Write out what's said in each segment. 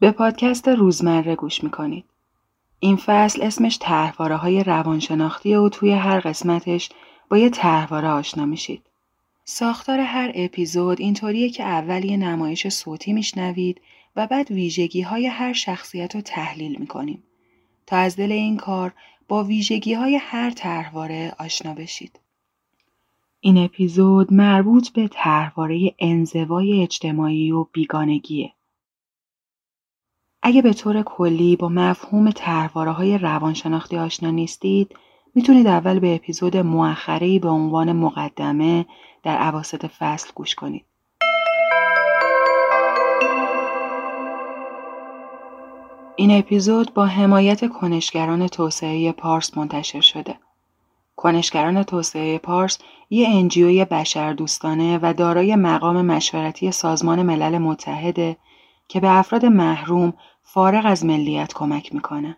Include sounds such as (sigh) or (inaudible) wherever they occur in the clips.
به پادکست روزمره گوش می‌کنید. این فصل اسمش تحواره های روانشناختی و توی هر قسمتش با یه تحواره آشنا میشید. ساختار هر اپیزود اینطوریه که اول یه نمایش صوتی میشنوید و بعد ویژگی های هر شخصیت رو تحلیل می‌کنیم تا از دل این کار با ویژگی های هر طرحواره آشنا بشید. این اپیزود مربوط به طرحواره انزوای اجتماعی و بیگانگیه. اگه به طور کلی با مفهوم طرحواره های روانشناختی آشنا نیستید، می‌تونید اول به اپیزود مؤخره‌ای به عنوان مقدمه در عواسط فصل گوش کنید. این اپیزود با حمایت کنشگران توسعه پارس منتشر شده. کنشگران توسعه پارس یه انجیوی بشر دوستانه و دارای مقام مشورتی سازمان ملل متحده که به افراد محروم فارغ از ملیت کمک می‌کنه.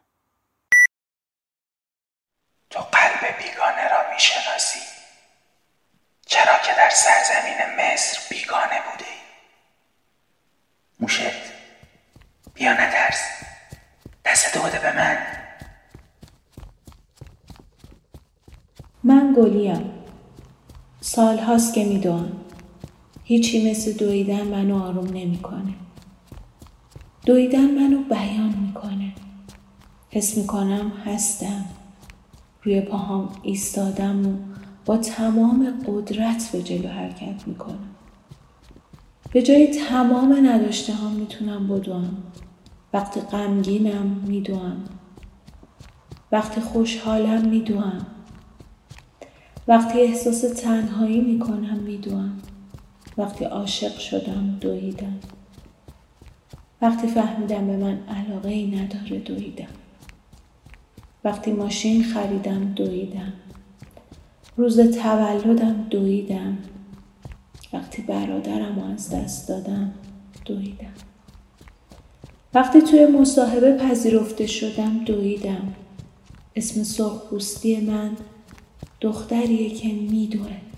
تو قلب بیگانه را می‌شناسی. چرا که در سرزمین مصر بیگانه بوده ای موشت بیا نترس. دست بده به من. من گلیم. سال هاست که میدوم. هیچی مثل دویدن منو آروم نمی‌کنه. دویدن منو بیان می‌کنه. حس می‌کنم هستم. روی پاهام ایستادم و با تمام قدرت به جلو حرکت می‌کنم. به جای تمام نداشته هم می‌تونم بدوم. وقتی غمگینم میدوم. وقتی خوشحالم میدوم. وقتی احساس تنهایی می‌کنم میدوم. وقتی عاشق شدم دویدم. وقتی فهمیدم به من علاقه ای نداره دویدم. وقتی ماشین خریدم دویدم. روز تولدم دویدم. وقتی برادرم از دست دادم دویدم. وقتی توی مصاحبه پذیرفته شدم دویدم. اسم سرخپوستی من دختریه که میدوه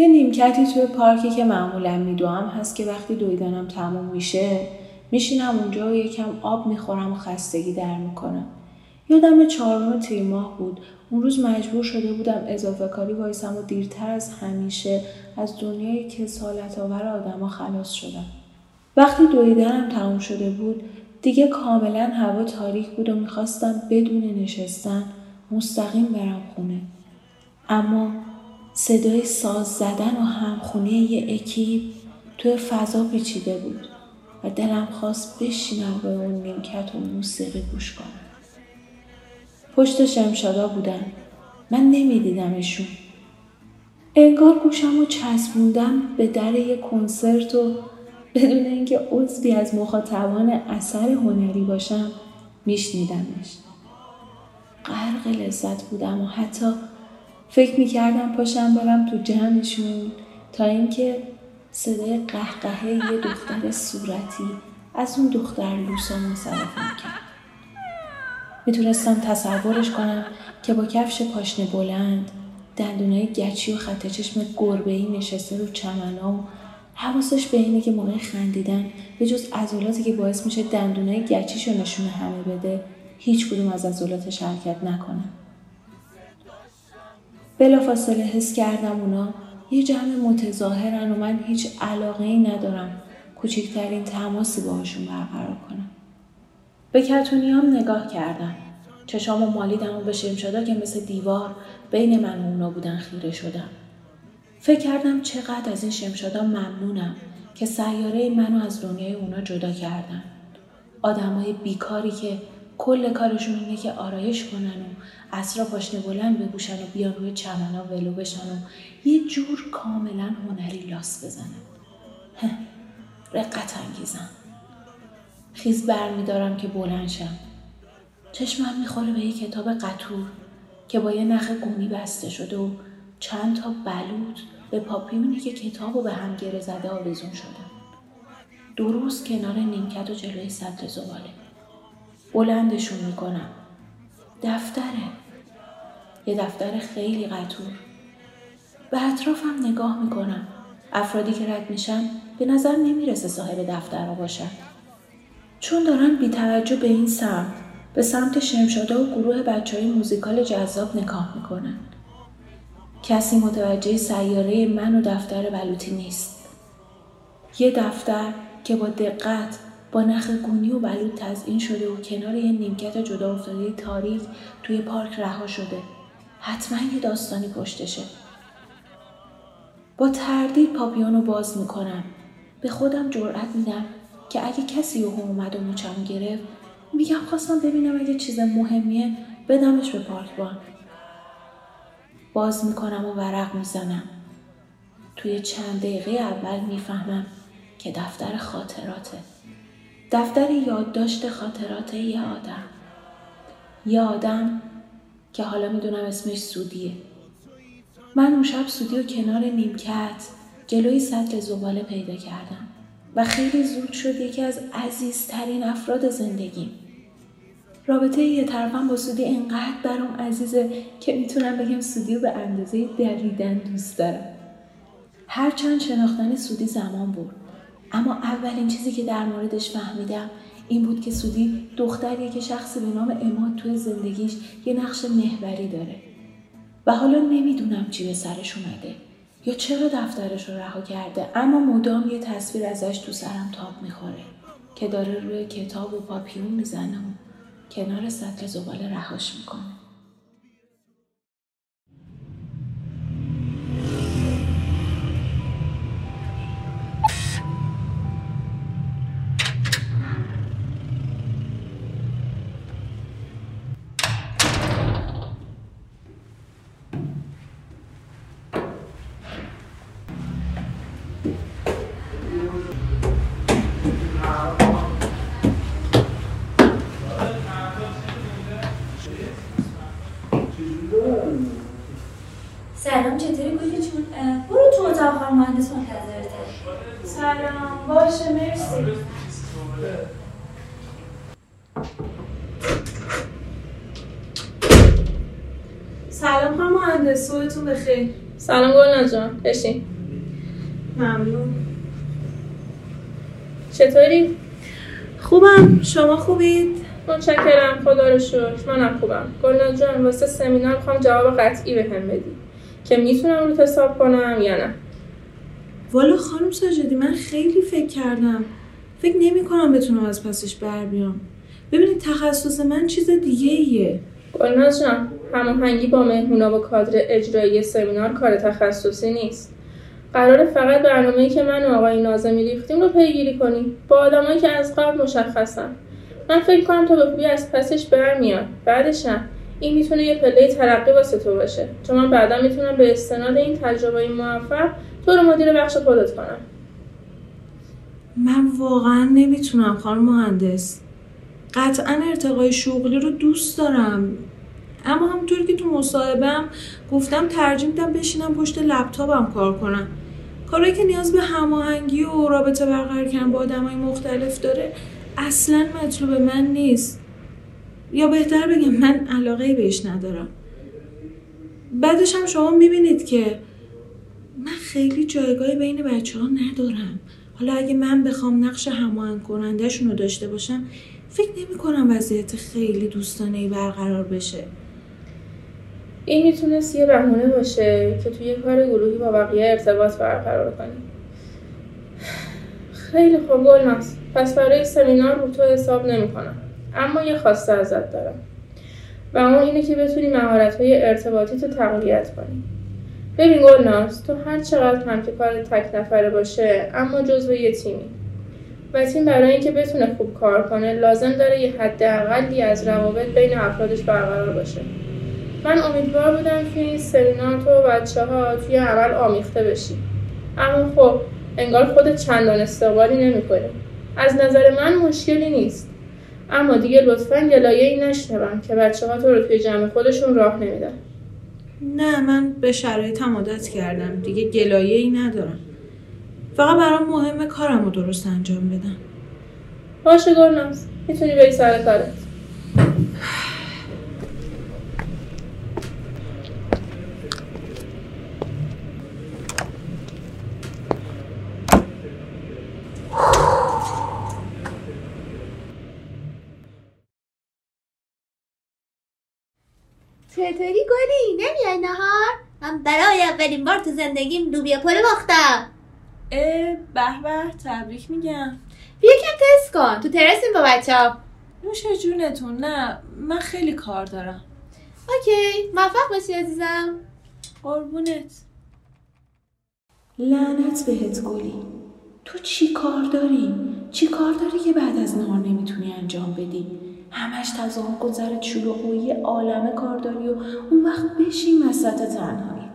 یه نیمکتی توی پارکی که معمولا میدوام هست که وقتی دویدنم تموم میشه میشینم اونجا و یکم آب می‌خورم و خستگی در می‌کنم. یادم چهارم تیر ماه بود. اون روز مجبور شده بودم اضافه کاری وایسم و دیرتر از همیشه از دنیای کسالت آور آدما خلاص شدم. وقتی دویدنم تموم شده بود دیگه کاملا هوا تاریک بود و می‌خواستم بدون نشستن مستقیم برم خونه. اما صدای ساز زدن و همخونه یه اکیپ توی فضا پیچیده بود و دلم خواست بشینم به اون نیمکت و موسیقی گوش کنم. پشت شمشادا بودن. من نمیدیدمشون. انگار گوشم رو چسبوندم به در یه کنسرت و بدون اینکه عضوی از مخاطبان اثر هنری باشم میشنیدمش. غرق لذت بودم و حتی فکر می‌کردم پاشم برم تو جمعشون تا اینکه صدای قهقهه یه دختر صورتی از اون دختر لوسا منصرفم کرد می‌تونستم تصورش کنم که با کفش پاشنه بلند دندونای گچی و خط چشم گربه ای نشسته رو چمنا و حواسش به اینه که موقع خندیدن به جز عضلاتی که باعث میشه دندونای گچیش رو نشون همه بده هیچ کدوم از عضلاتش حرکت نکنه. بلافاصله حس کردم اونا یه جمع متظاهرن و من هیچ علاقه ای ندارم کوچکترین تماسی باهاشون برقرار کنم. به کتونیام نگاه کردم. چشامو مالیدم و به شمشادا که مثل دیوار بین من و اونا بودن خیره شدم. فکر کردم چقدر از این شمشادا ممنونم که سیاره منو از دنیای اونا جدا کردن. آدمای بیکاری که کل کارشون اینه که آرایش کنن و اسرا پاشنه بلند بپوشن و بیان روی چمنا ولو بشن و یه جور کاملا هنری لاس بزنن. رقت انگیزن خیز برمیدارم که بلند شم. چشمم می‌خوره به یک کتاب قطور که با یه نخ گونی بسته شده و چند تا بلوط به پاپیونی که کتاب و به هم گره زده آویزون شدن. درست کنار نیمکت و جلوی سطل زباله. بلندشون می‌کنم. دفتره. یه دفتر خیلی قطور. به اطرافم نگاه می‌کنم. افرادی که رد میشن به نظر نمی‌رسه صاحب دفتر را باشن. چون دارن بی توجه به این سمت به سمت شمشاده و گروه بچه های موزیکال جذاب نگاه می‌کنن. کسی متوجه سیاره من و دفتر بلوطی نیست. یه دفتر که با دقت با نخ گونی و بلوط تزئین شده و کنار یه نیمکت جدا افتاده تاریک توی پارک رها شده. حتما یه داستانی پشتشه. با تردید پاپیونو باز می‌کنم. به خودم جرأت میدم که اگه کسی او اومد و موچم گرفت میگم خواستم ببینم اگه چیز مهمیه بدمش به پارکبان باز می‌کنم و ورق می‌زنم. توی چند دقیقه اول می‌فهمم که دفتر خاطراته. دفتر یادداشت خاطرات یه آدم. یه آدم که حالا می‌دونم اسمش سودیه. من اون شب سودی و کنار نیمکت جلوی سطل زباله پیدا کردم و خیلی زود شد یکی از عزیزترین افراد زندگیم. رابطه یه طرفم با سودی انقدر برام عزیزه که می‌تونم بگم سودی رو به اندازه دویدن دوست دارم. هرچند شناختن سودی زمان بود اما اولین چیزی که در موردش فهمیدم این بود که سودی دختریه که شخصی به نام اماد توی زندگیش یه نقش محوری داره. و حالا نمی‌دونم چی به سرش اومده یا چرا دفترش رو رها کرده اما مدام یه تصویر ازش تو سرم تاب می‌خوره که داره روی کتاب و پاپیون می‌زنه و کنار سطل زباله رهاش می‌کنه. بخیر سلام گلنا جان. بشین. ممنون. چطوری؟ خوبم. شما خوبید؟ متشکرم. خدا رو شکر. منم خوبم. گلنا جان واسه سمینار می‌خوام جواب قطعی بهم بدی. که می‌تونم رو حساب کنم یا نه؟ والا خانم ساجدی من خیلی فکر کردم. فکر نمی کنم بتونم از پسش بر بیام. ببینید تخصص من چیز دیگه ایه گلناز جان هماهنگی با مهمونا و کادر اجرایی سمینار کار تخصصی نیست. قرار فقط برنامه‌ای که من و آقای نازمی ریختیم رو پیگیری کنی با آدمایی که از قبل مشخصن. من فکر کنم تو به خوبی از پسش برمیاد. بعدشم این می‌تونه یه پله ترقی واسه تو باشه. چون من بعدا می‌تونم به استناد این تجربه موفق تو رو مدیر بخش خودت کنم. من واقعا نمی‌تونم خانم مهندس. قطعا ارتقای شغلی رو دوست دارم. اما همونطور که تو مصاحبم گفتم ترجیح میدم بشینم پشت لپتاپم کار کنم. کارهایی که نیاز به هماهنگی و رابطه برقرار کردن با آدمای مختلف داره اصلا مطلوب من نیست. یا بهتر بگم من علاقه بهش ندارم. بعدش هم شما می‌بینید که من خیلی جایگاهی بین بچه ها ندارم. حالا اگه من بخوام نقش هماهنگ کنندهشون رو داشته باشم فکر نمی کنم وضعیت خیلی دوستانه برقرار بشه. این می‌تونست یه بهونه باشه که توی کار گروهی با بقیه ارتباط برقرار کنی. خیلی خوب گلناز پس برای سمینار رو تو حساب نمی‌کنم. اما یه خواسته ازت دارم. و اون اینه که بتونی مهارت‌های ارتباطی تو تقویت کنی. ببین گلناز تو هر چقدر هم که کار تک نفره باشه اما جزو یه تیمی. و تیم برای اینکه بتونه خوب کار کنه لازم داره یه حداقلی از روابط بین افرادش برقرار باشه. من امیدوار بودم که این سمینار تو و بچه ها توی عمل آمیخته بشی. اما خب انگار خودت چندان استقبالی نمی‌کنی از نظر من مشکلی نیست. اما دیگه لطفا گلایه ای نشنوم که بچه ها تو رو توی جمع خودشون راه نمیدن. نه من به شرایطم عادت کردم. دیگه گلایه ای ندارم. فقط برام مهمه کارم رو درست انجام بدم. باشه گلناز می‌تونی بری سر کارت. چطوری گلی؟ نمیای نهار؟ من برای اولین بار تو زندگیم لوبیا پلو پختم. اه به به تبریک میگم. بیا کم تست کن. تو تراسیم با بچه ها. نوش جونتون نه من خیلی کار دارم. okay موفق باشی عزیزم. قربونت. لعنت بهت گلی. تو چی کار داری؟ چی کار داری که بعد از نهار نمی‌تونی انجام بدی؟ همش تظاهر کن سرت شلوغ و یه عالمه کار داری و اون وقت بشین وسط تنهاییت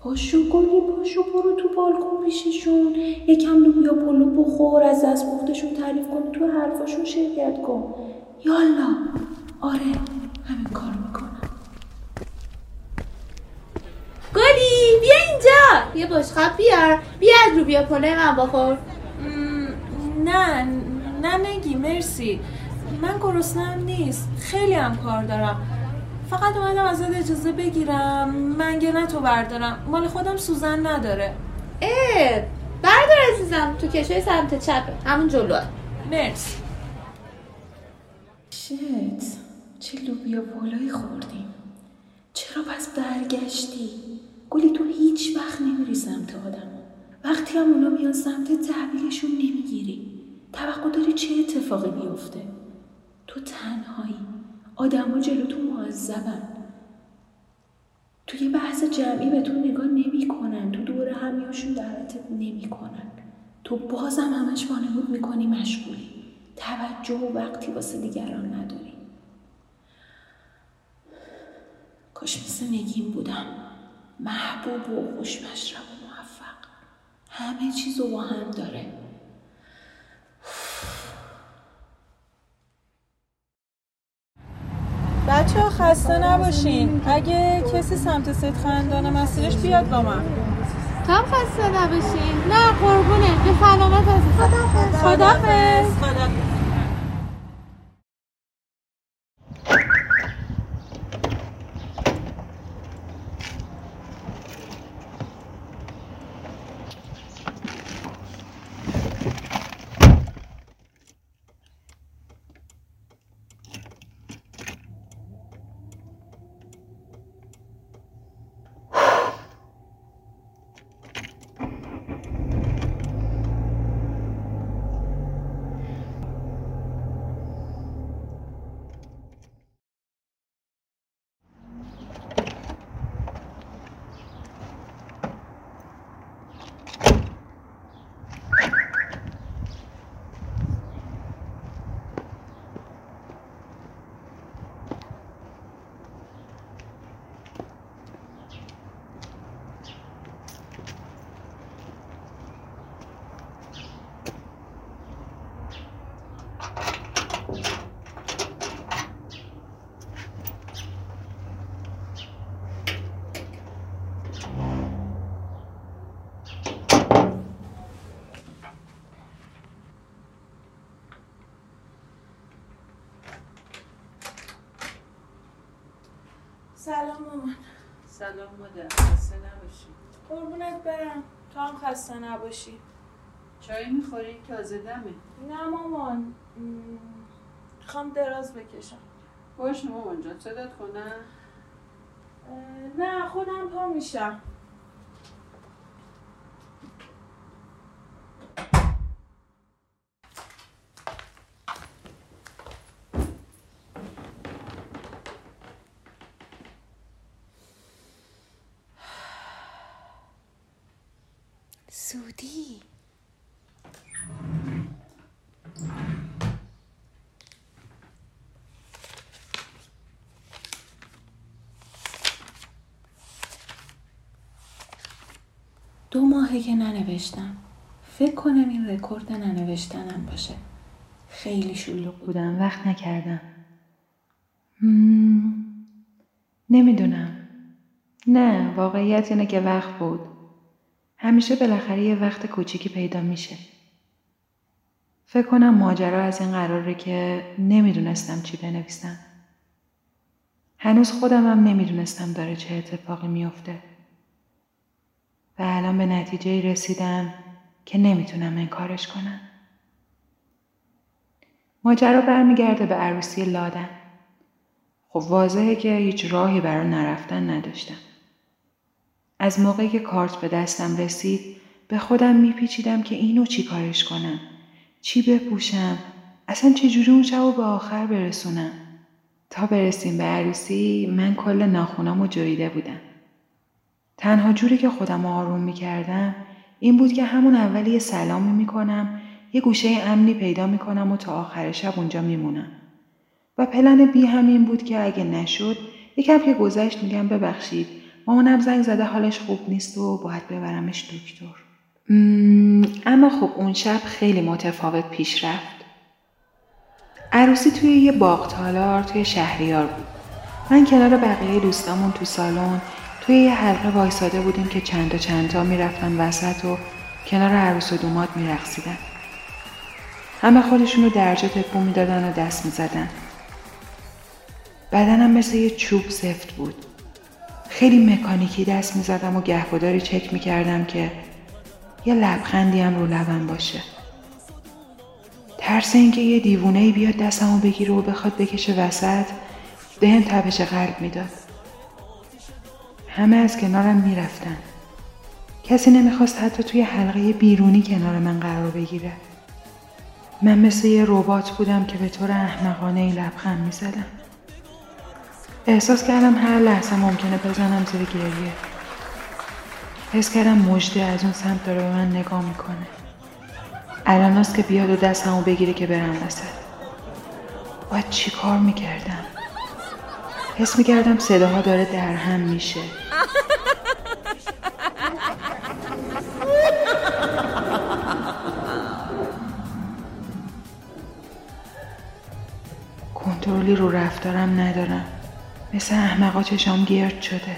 پاشو گلی پاشو برو تو بالکن پیششون. یکم لوبیا پلو بخور از دست پختشون تعریف کن تو حرفاشون شرکت کن. یالا. آره همین کار می‌کنم. گلی بیا اینجا. یه بشقاب بیار. بیا از لوبیا پلو من بخور. نه نه نگی مرسی. من گرسنم نیست. خیلی هم کار دارم. فقط اومدم ازت اجازه بگیرم. منگنه تو بردارم. مال خودم سوزن نداره. اه بردار عزیزم. تو کشوی سمت چپه. همون جلوه. مرسی. شت چه لوبیا پلوی خوردیم. چرا پس برگشتی؟ گلی تو هیچ وقت نمیری سمت آدم. وقتی هم اونا میان سمت تحویلشون نمی‌گیری. توقع داری چه اتفاقی بیفته؟ تو تنهایی. آدما جلو تو معذبن. توی بحث جمعی به تو نگاه نمی‌کنن. تو دور همیاشون دعوتت نمی‌کنن. تو بازم همش وانمود می‌کنی مشغولی. توجه و وقتی واسه دیگران نداری. کاش مثل نگین بودم. محبوب و خوشمشرب و موفق. همه چیز رو با هم داره. بچه ها خسته نباشین. اگه کسی سمت سید خندانه مسیرش بیاد با من. تو هم خسته نباشی نه قربونه. به سلامت عزیزم. خدافز سلام مامان سلام مادر خسته نباشی. قربونت برم. تو هم خسته نباشی. چای می‌خوری؟ تازه دمه. نه مامان. می‌خوام دراز بکشم. باش مامان جان صدات کنم نه خودم پا میشم. دو ماهه که ننوشتم. فکر کنم این رکورد ننوشتنم باشه. خیلی شلوغ بود. بودم وقت نکردم. مم، نمی‌دونم. نه واقعیت اینه که وقت بود. همیشه بالاخره یه وقت کوچیکی پیدا میشه. فکر کنم ماجرا از این قراره که نمی‌دونستم چی بنویسم. هنوز خودم هم نمی‌دونستم داره چه اتفاقی میافته. و الان به نتیجه رسیدم که نمی‌تونم انکارش کنم. ماجرا برمیگرده به عروسی لادن. خب واضحه که هیچ راهی برای نرفتن نداشتم. از موقعی که کارت به دستم رسید به خودم میپیچیدم که اینو چی کارش کنم؟ چی بپوشم؟ اصلا چجوری اون شب به آخر برسونم؟ تا برسیم به عروسی من کل ناخونامو جویده بودم. تنها جوری که خودم آروم می‌کردم این بود که همون اول یه سلامی می‌کنم یه گوشه امنی پیدا می‌کنم و تا آخر شب اونجا میمونم. و پلن بی هم این بود که اگه نشد یکم که گذشت میگم ببخشید مامانم زنگ زده حالش خوب نیست و باید ببرمش دکتر. اما خب اون شب خیلی متفاوت پیش رفت. عروسی توی یه باغ تالار توی شهریار بود. من کنار بقیه دوستامون تو سالن توی یه حلقه وایساده بودیم که چند تا چند تا می‌رفتن وسط و کنار عروس و دومات میرقصیدن. همه خودشونو درجا تکون می‌دادن و دست می‌زدن. بدنم مثل یه چوب سفت بود. خیلی مکانیکی دست می‌زدم و گهگداری چک می‌کردم که یه لبخندی هم رو لبم باشه. ترس اینکه یه دیوونه بیاد دستمو بگیره و بخواد بکشه وسط بهم تپش قلب می‌داد. همه از کنارم می‌رفتن. کسی نمی‌خواست حتی توی حلقه بیرونی کنار من قرار بگیره. من مثل یه ربات بودم که به طور احمقانه ای لبخند می‌زدم. احساس کردم هر لحظه ممکنه بزنم زیر گریه. حس کردم مجده از اون سمت داره به من نگاه می‌کنه. الان که بیاد و دستمو بگیره که برم وسط. باید چی کار می‌کردم؟ حس می‌کردم صداها داره در هم میشه. کنترلی رو رفتارم ندارم. مثل احمقا چشام گرد شده.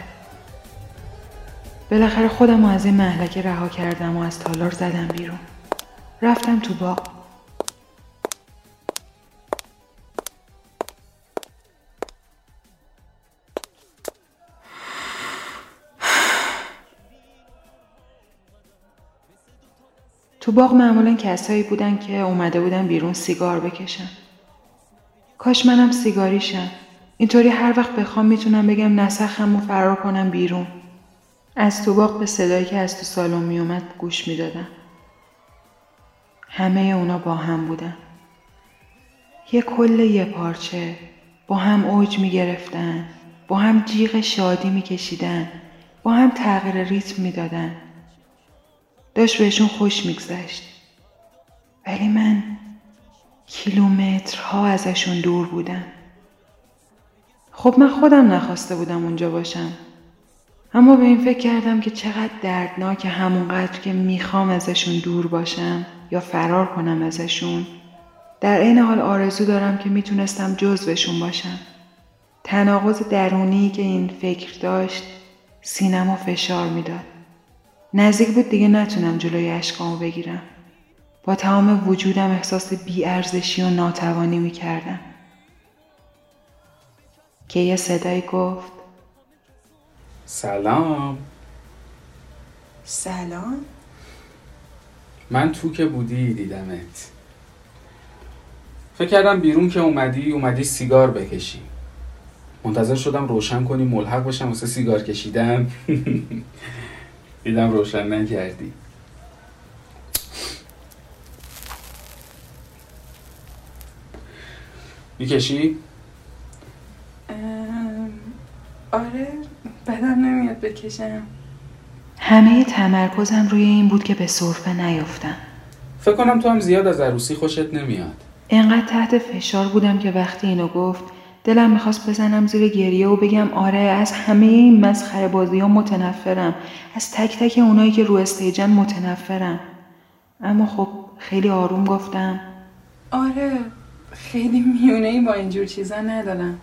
بالاخره خودم از این محلکه رها کردم و از تالار زدم بیرون. رفتم تو باغ. تو باغ معمولا کسایی بودن که اومده بودن بیرون سیگار بکشن. کاش منم سیگاریشم. اینطوری هر وقت بخوام می‌تونم بگم نسخم و فرار کنم بیرون. از تو باغ به صدایی که از تو سالن میومد گوش می‌دادم. همه اونا با هم بودن. یه کل یه پارچه. با هم اوج می‌گرفتن. با هم جیغ شادی میکشیدن. با هم تغییر ریتم می‌دادن. داشت بهشون خوش میگذشت. ولی من کیلومترها ازشون دور بودم. خب من خودم نخواسته بودم اونجا باشم. اما به این فکر کردم که چقدر دردناک همونقدر که می‌خوام ازشون دور باشم یا فرار کنم ازشون. در این حال آرزو دارم که می‌تونستم جزوشون باشم. تناقض درونی که این فکر داشت سینما فشار می‌داد. نزدیک بود دیگه نتونم جلوی اشکامو بگیرم. با تمام وجودم احساس بیارزشی و ناتوانی می‌کردم. که یه صدایی گفت سلام. سلام. من تو که بودی دیدمت. فکر کردم بیرون که اومدی اومدی سیگار بکشی. منتظر شدم روشن کنی ملحق باشم واسه سیگار کشیدن. (laughs) دیدم روشن نکردی می‌کشی؟ آره بدم نمیاد بکشم. همه تمرکزم روی این بود که به صرفه نیفتم. فکر کنم تو هم زیاد از عروسی خوشت نمیاد. انقدر تحت فشار بودم که وقتی اینو گفت دلم می‌خواست بزنم زیر گریه و بگم آره از همه این مسخره بازی ها متنفرم. از تک تک اونایی که رو استیجن متنفرم. اما خب خیلی آروم گفتم. آره خیلی میونه ای با اینجور چیزا ندارم.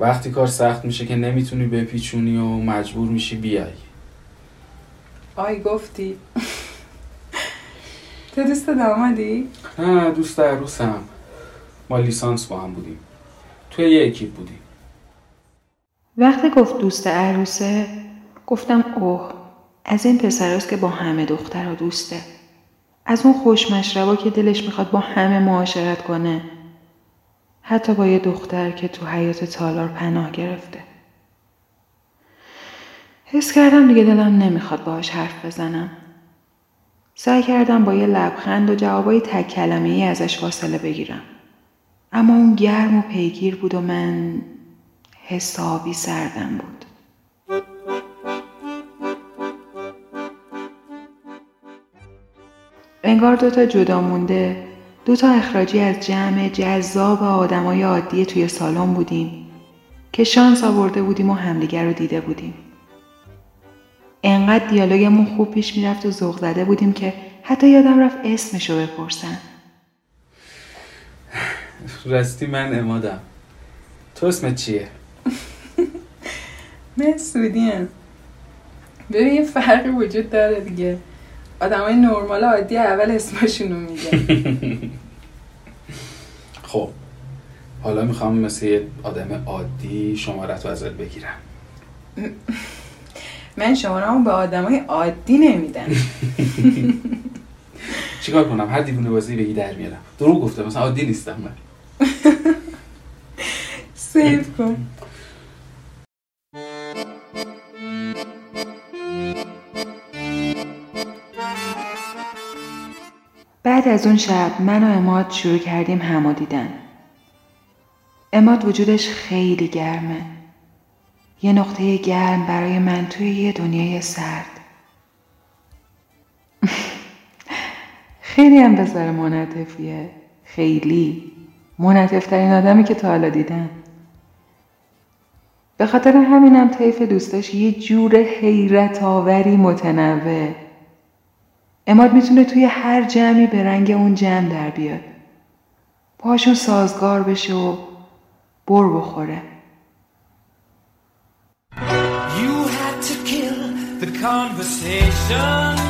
وقتی کار سخت میشه که نمی‌تونی بپیچونی و مجبور میشی بیای. آی گفتی. (laughs) تو دوست دامادی؟ نه دوست عروسم. ما لیسانس با هم بودیم. توی یه اکیپ بودیم وقتی گفت دوست عروسه گفتم اوه از این پسراست که با همه دختر دوسته. از اون خوشمشربا که دلش می‌خواد با همه معاشرت کنه. حتی با یه دختر که تو حیات تالار پناه گرفته. حس کردم دیگه دلم نمی‌خواد باهاش حرف بزنم. سعی کردم با یه لبخند و جوابای تک کلمه ای ازش فاصله بگیرم. اما اون گرم و پیگیر بود و من حسابی سردم بود. انگار دوتا جدا مونده دوتا اخراجی از جمع جذاب آدمای عادی توی سالن بودیم که شانس آورده بودیم و همدیگر رو دیده بودیم. انقدر دیالوگمون خوب پیش می‌رفت و ذوق زده بودیم که حتی یادم رفت اسمشو بپرسن. راستی من امادم. تو اسمت چیه؟ (laughs) من سودیم ببین یه فرقی وجود داره دیگه. آدم های نرمال عادی اول اسمشونو میگن. (laughs) خب حالا می‌خوام مثل یه آدم عادی شمارت رو ازت بگیرم. (laughs) من شمارمو به آدم های عادی نمیدم. چیکار کنم؟ هر دیوونه بازی بگی در میارم. دروغ گفته مثلا عادی نیستم من. (laughs) سیف بعد از اون شب من و اماد شروع کردیم همو دیدن. اماد وجودش خیلی گرمه. یه نقطه گرم برای من توی یه دنیای سرد. (laughs) خیلی هم بذاره منطفیه خیلی. منطفترین آدمی که تا حالا دیدم. به خاطر همینم طیف دوستاش یه جور حیرت آوری متنوع. اماد می‌تونه توی هر جمعی به رنگ اون جمع در بیاد. پاشون سازگار بشه و بر بخوره. You had to kill the conversation.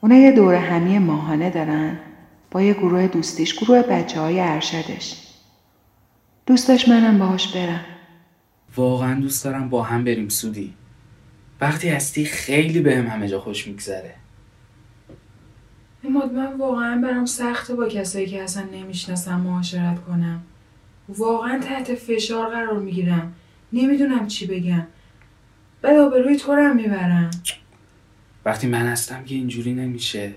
اونا یه دور همی ماهانه دارن با یه گروه دوستیش گروه بچه های ارشدش دوستاش منم باهاش برم. واقعا دوست دارم با هم بریم سودی. وقتی هستی خیلی بهم همه جا خوش میگذره. اماد من واقعا برام سخته با کسایی که اصلا نمی‌شناسم معاشرت کنم. واقعا تحت فشار قرار می‌گیرم. نمی‌دونم چی بگم. بعد آبروی تو رو هم می‌برم. وقتی من هستم که اینجوری نمیشه.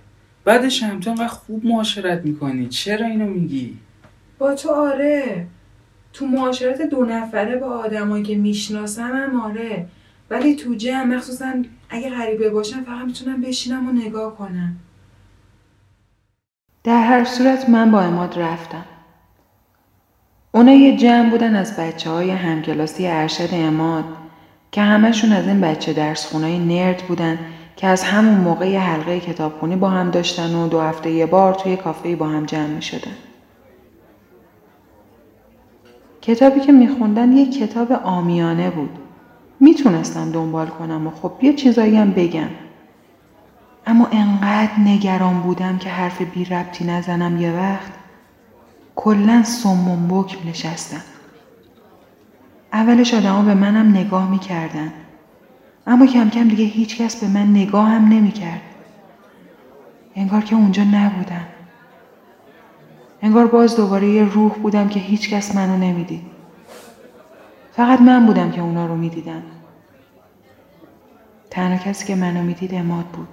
بعدش هم تو انقدر خوب معاشرت می‌کنی. چرا اینو میگی؟ با تو آره. تو معاشرت دو نفره با آدمایی که می‌شناسم هم آره. ولی تو جمع مخصوصا اگه غریبه باشم فقط می‌تونم بشینم و نگاه کنم. در هر صورت من با اماد رفتم. اونا یه جمع بودن از بچه های همکلاسی ارشد اماد که همشون از این بچه درس خونای نرد بودن که از همون موقع حلقه کتابخونی با هم داشتن و دو هفته یه بار توی کافه با هم جمع می شدن. کتابی که میخوندن یه کتاب آمیانه بود. می‌تونستم دنبال کنم و خب یه چیزایی هم بگم. اما انقدر نگران بودم که حرف بی ربطی نزنم یه وقت کلا سمون بکم نشستم. اولش آدما به منم نگاه می‌کردن. اما کم کم دیگه هیچ کس به من نگاه هم نمی کرد. انگار که اونجا نبودم. انگار باز دوباره یه روح بودم که هیچ کس منو نمی‌دید. فقط من بودم که اونا رو می‌دیدم. تنها کسی که منو می‌دید اماد بود.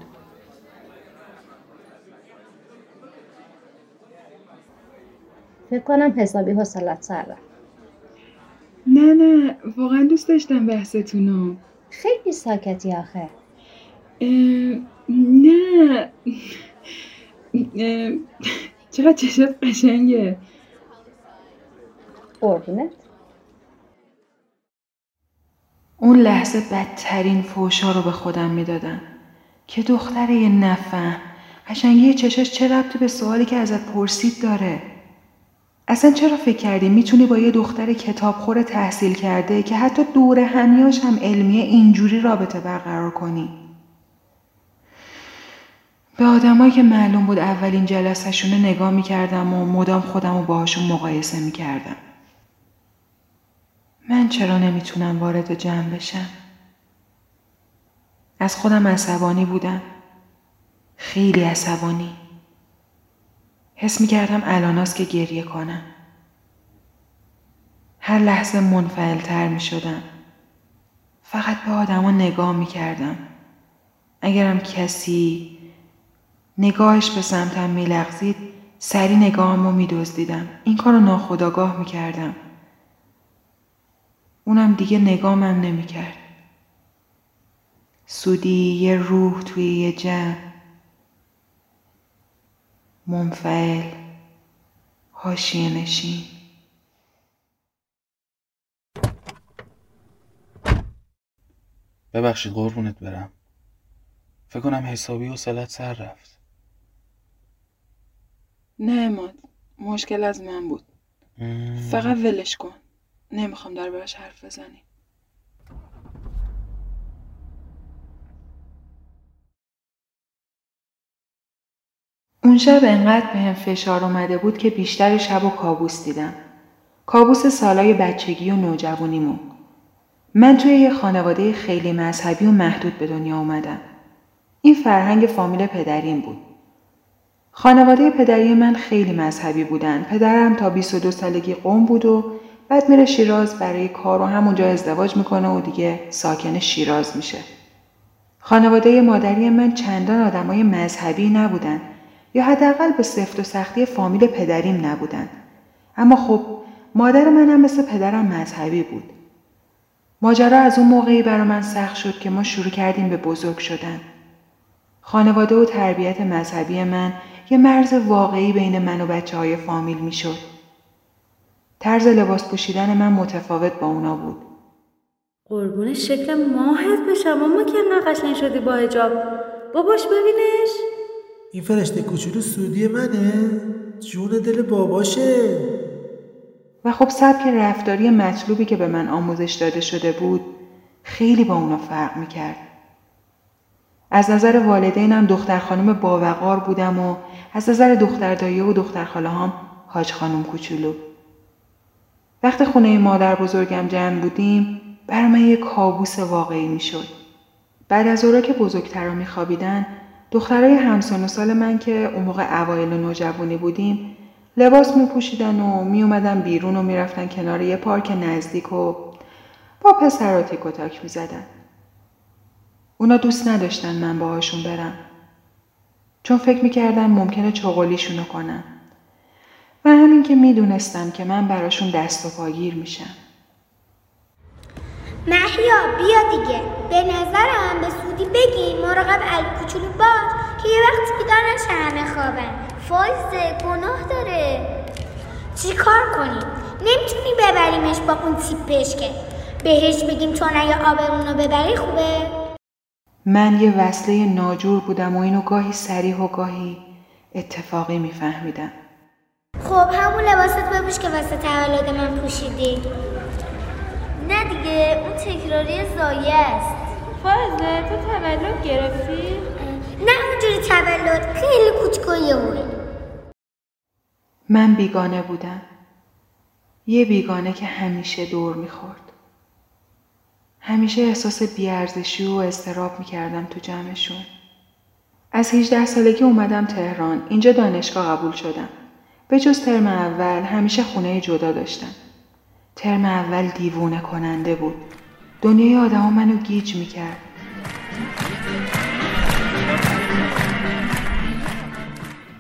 فکر کنم حسابی حسلت سر رفت. نه نه واقعا دوست داشتم بحثتونو خیلی ساکتی آخه. نه. چقدر چشات قشنگه. قربونت. اون لحظه بدترین فوشا رو به خودم می‌دادم که دختر یه نفهم. قشنگی چشاش چه ربطی به سوالی که ازت پرسید داره. اصلا چرا فکر کردی می‌تونی با یه دختر کتابخور تحصیل کرده که حتی دور همیاش هم علمیه اینجوری رابطه برقرار کنی به آدمایی که معلوم بود اولین جلسهشونه نگاه می‌کردم و مدام خودم رو باهاشون مقایسه می‌کردم من چرا نمی‌تونم وارد جمع بشم؟ از خودم عصبانی بودم. خیلی عصبانی. حس می‌کردم الاناست که گریه کنم. هر لحظه منفعلتر می شدم. فقط به آدما نگاه می کردم. اگرم کسی نگاهش به سمتم می لغزید سری نگاهم رو می دزدیدم. این کار رو ناخداگاه می کردم. اونم دیگه نگامم نمی کرد. سودی یه روح توی یه جمع منفعل حاشیه نشین ببخشید قربونت برم. فکر کنم حسابی و سلت سر رفت. نه اماد. مشکل از من بود. فقط ولش کن. نمی‌خوام دربارش حرف بزنی. اون شب انقدر به هم فشار اومده بود که بیشتر شب و کابوس دیدم. کابوس سالای بچگی و نوجوانیمون. من توی یه خانواده خیلی مذهبی و محدود به دنیا اومدم. این فرهنگ فامیل پدریم بود. خانواده پدری من خیلی مذهبی بودن. پدرم تا 22 سالگی قوم بود و بعد میره شیراز برای کار و همونجا ازدواج می‌کنه و دیگه ساکن شیراز میشه. خانواده مادری من چندان آدمای مذهبی نبودن یا حداقل به سفت و سختی فامیل پدریم نبودن. اما خب مادر منم مثل پدرم مذهبی بود. ماجرا از اون موقعی برا من سخت شد که ما شروع کردیم به بزرگ شدن. خانواده و تربیت مذهبی من یه مرز واقعی بین من و بچه های فامیل می شد. طرز لباس پوشیدن من متفاوت با اونا بود. قربون شکل ماهت بشم اما که قشنگ شدی با هجاب باباش ببینش این فرشته کوچولو سودی منه جون دل باباشه و خب سبک رفتاری مطلوبی که به من آموزش داده شده بود خیلی با اونا فرق می‌کرد. از نظر والدینم دختر خانم باوقار بودم و از نظر دختر دایه و دختر خاله هم حاج خانم کوچولو. وقتی خونه مادر بزرگم جمع بودیم بر من یک کابوس واقعی می‌شد. بعد از اورا که بزرگترا میخوابیدن دخترای همسان و سال من که اون موقع اوایل نوجوانی بودیم لباس می پوشیدن و می اومدن بیرون و می‌رفتن کنار یه پارک نزدیک و با پسرا تیک و تاک می زدن. اونا دوست نداشتن من باهاشون برم. چون فکر می‌کردن ممکنه چغلیشونو کنم. و همین که می‌دونستم که من براشون دست و پاگیر میشم. محیا بیا دیگه. به نظرم به سودی بگیم مراقب علی کوچولو باش که یه وقت بیدار نشه همه خوابن. فایزه گناه داره. چی کار کنیم؟ نمی‌تونی ببریمش با اون تیپش که بهش بگیم تو نیا آبرونو ببری خوبه؟ من یه وصله ناجور بودم و اینو گاهی سریح و گاهی اتفاقی میفهمیدم. خب همون لباست بپوش که واسه تولد من پوشیدی. نه دیگه اون تکراری زایه است. فازه تو تولد گرفتی؟ نه اونجوری تولد خیلی کوچکویه بود من بیگانه بودم. یه بیگانه که همیشه دور می‌خورد. همیشه احساس بیارزشی و استراب می‌کردم تو جمعشون. از 18 سالگی اومدم تهران. اینجا دانشگاه قبول شدم. به جز ترم اول همیشه خونه جدا داشتم. ترم اول دیوونه کننده بود. دنیای آدما منو گیج می‌کرد.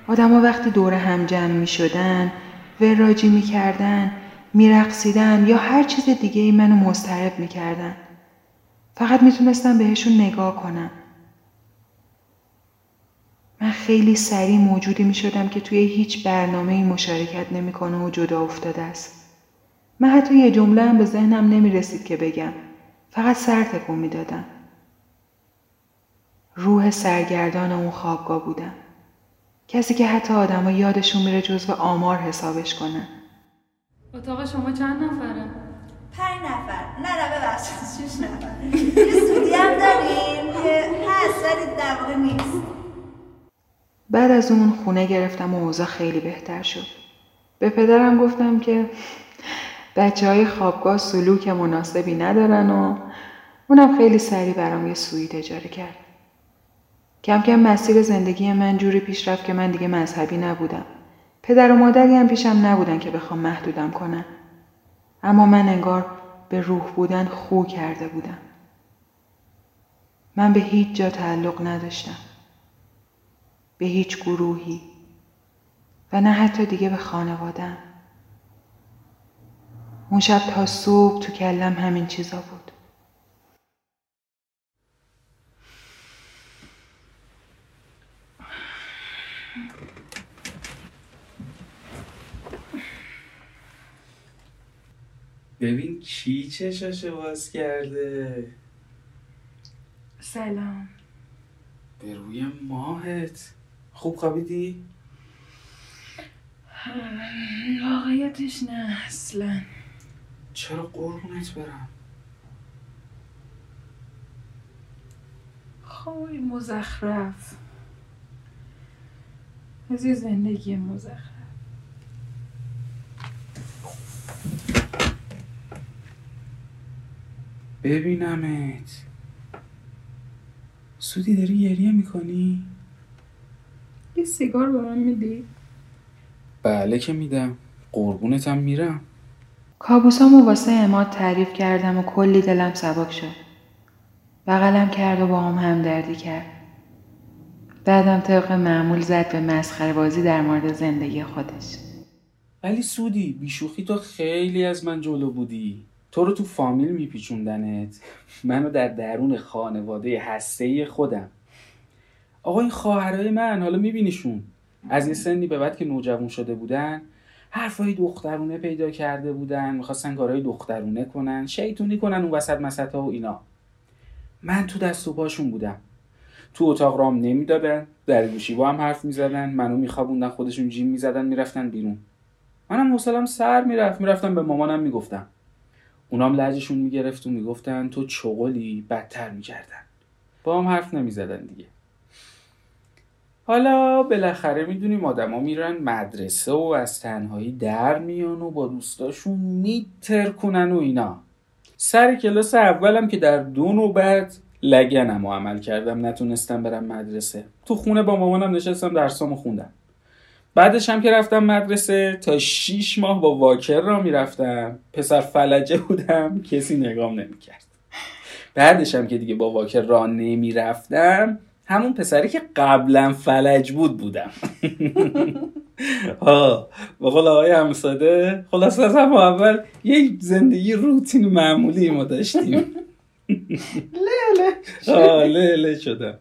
آدما وقتی دور هم جمع می شدن وراجی می‌کردن میرقصیدن یا هر چیز دیگه ای منو مضطرب می‌کردن فقط می‌تونستم بهشون نگاه کنم من خیلی سریع موجودی می شدم که توی هیچ برنامه ای مشارکت نمی‌کنه و جدا افتاده است. من حتی یه جمله هم به ذهنم نمی رسید که بگم. فقط سر تکون می دادم. روح سرگردان اون خوابگاه بودم. کسی که حتی آدما یادشون میره جزو آمار حسابش کنن. اتاق شما چند نفره؟ پنج نفر نه نه ببخشید شیش نفر یه سودی هم داریم که هست ولی در واقع نیست بعد از اون خونه گرفتم و اوضاع خیلی بهتر شد. به پدرم گفتم که بچه های خوابگاه سلوک مناسبی ندارن و اونم خیلی سریع برام یه سویت اجاره کرد. کم کم مسیر زندگی من جوری پیش رفت که من دیگه مذهبی نبودم. پدر و مادری هم پیشم نبودن که بخوام محدودم کنن. اما من انگار به روح بودن خو کرده بودم. من به هیچ جا تعلق نداشتم. به هیچ گروهی و نه حتی دیگه به خانوادم. اون شب تا صبح تو کلم همین چیزا بود. ببین کی چشاشو باز کرده سلام به روی ماهت خوب خوابیدی؟ واقعیتش نه اصلا چرا قربونت برم؟ خوابی مزخرف از یه زندگی مزخرف ببینمت سودی داری گریه می‌کنی؟ یه سیگار به من میدی؟ بله که میدم قربونتم میرم کابوسامو واسه اماد تعریف کردم و کلی دلم سبک شد. بغلم کرد و با هم همدردی کرد. بعدم طبق معمول زد به مسخره بازی در مورد زندگی خودش. ولی سودی بیشوخی تو خیلی از من جلو بودی. تو رو تو فامیل میپیچوندنت. منو در درون خانواده هسته خودم. آقا این خواهرای من حالا میبینیشون. از یه سنی به بعد که نوجوان شده بودن حرفای دخترونه پیدا کرده بودن می‌خواستن کارهای دخترونه کنن شیطونی کنن اون وسط مسط و اینا. من تو دست و پاشون بودم. تو اتاق رام نمی‌دادن در گوشی با هم حرف می‌زدن منو میخوابوندن خودشون جیم می‌زدن می‌رفتن بیرون. منم حوصلم سر می‌رفت می‌رفتم به مامانم می‌گفتم. اونام لجشون می‌گرفت و می‌گفتن تو چغلی بدتر می‌کردن. با هم حرف نمی‌زدن دیگه. حالا بالاخره می‌دونیم آدما میرن مدرسه و از تنهایی در میان و با دوستاشون میترکنن و اینا. سر کلاس اولم که در دو نوبت لگنم و عمل کردم نتونستم برم مدرسه. تو خونه با مامانم نشستم درسامو خوندم. بعدش هم که رفتم مدرسه تا شیش ماه با واکر را می‌رفتم. پسر فلجه بودم کسی نگام نمی‌کرد. بعدش هم که دیگه با واکر را نمی‌رفتم همون پسری که قبلا فلج بود بودم. (laughs) ها با قول آقای همساده خلاص از هم اول یک زندگی روتین و معمولی ما داشتیم. لیله لیله شدم.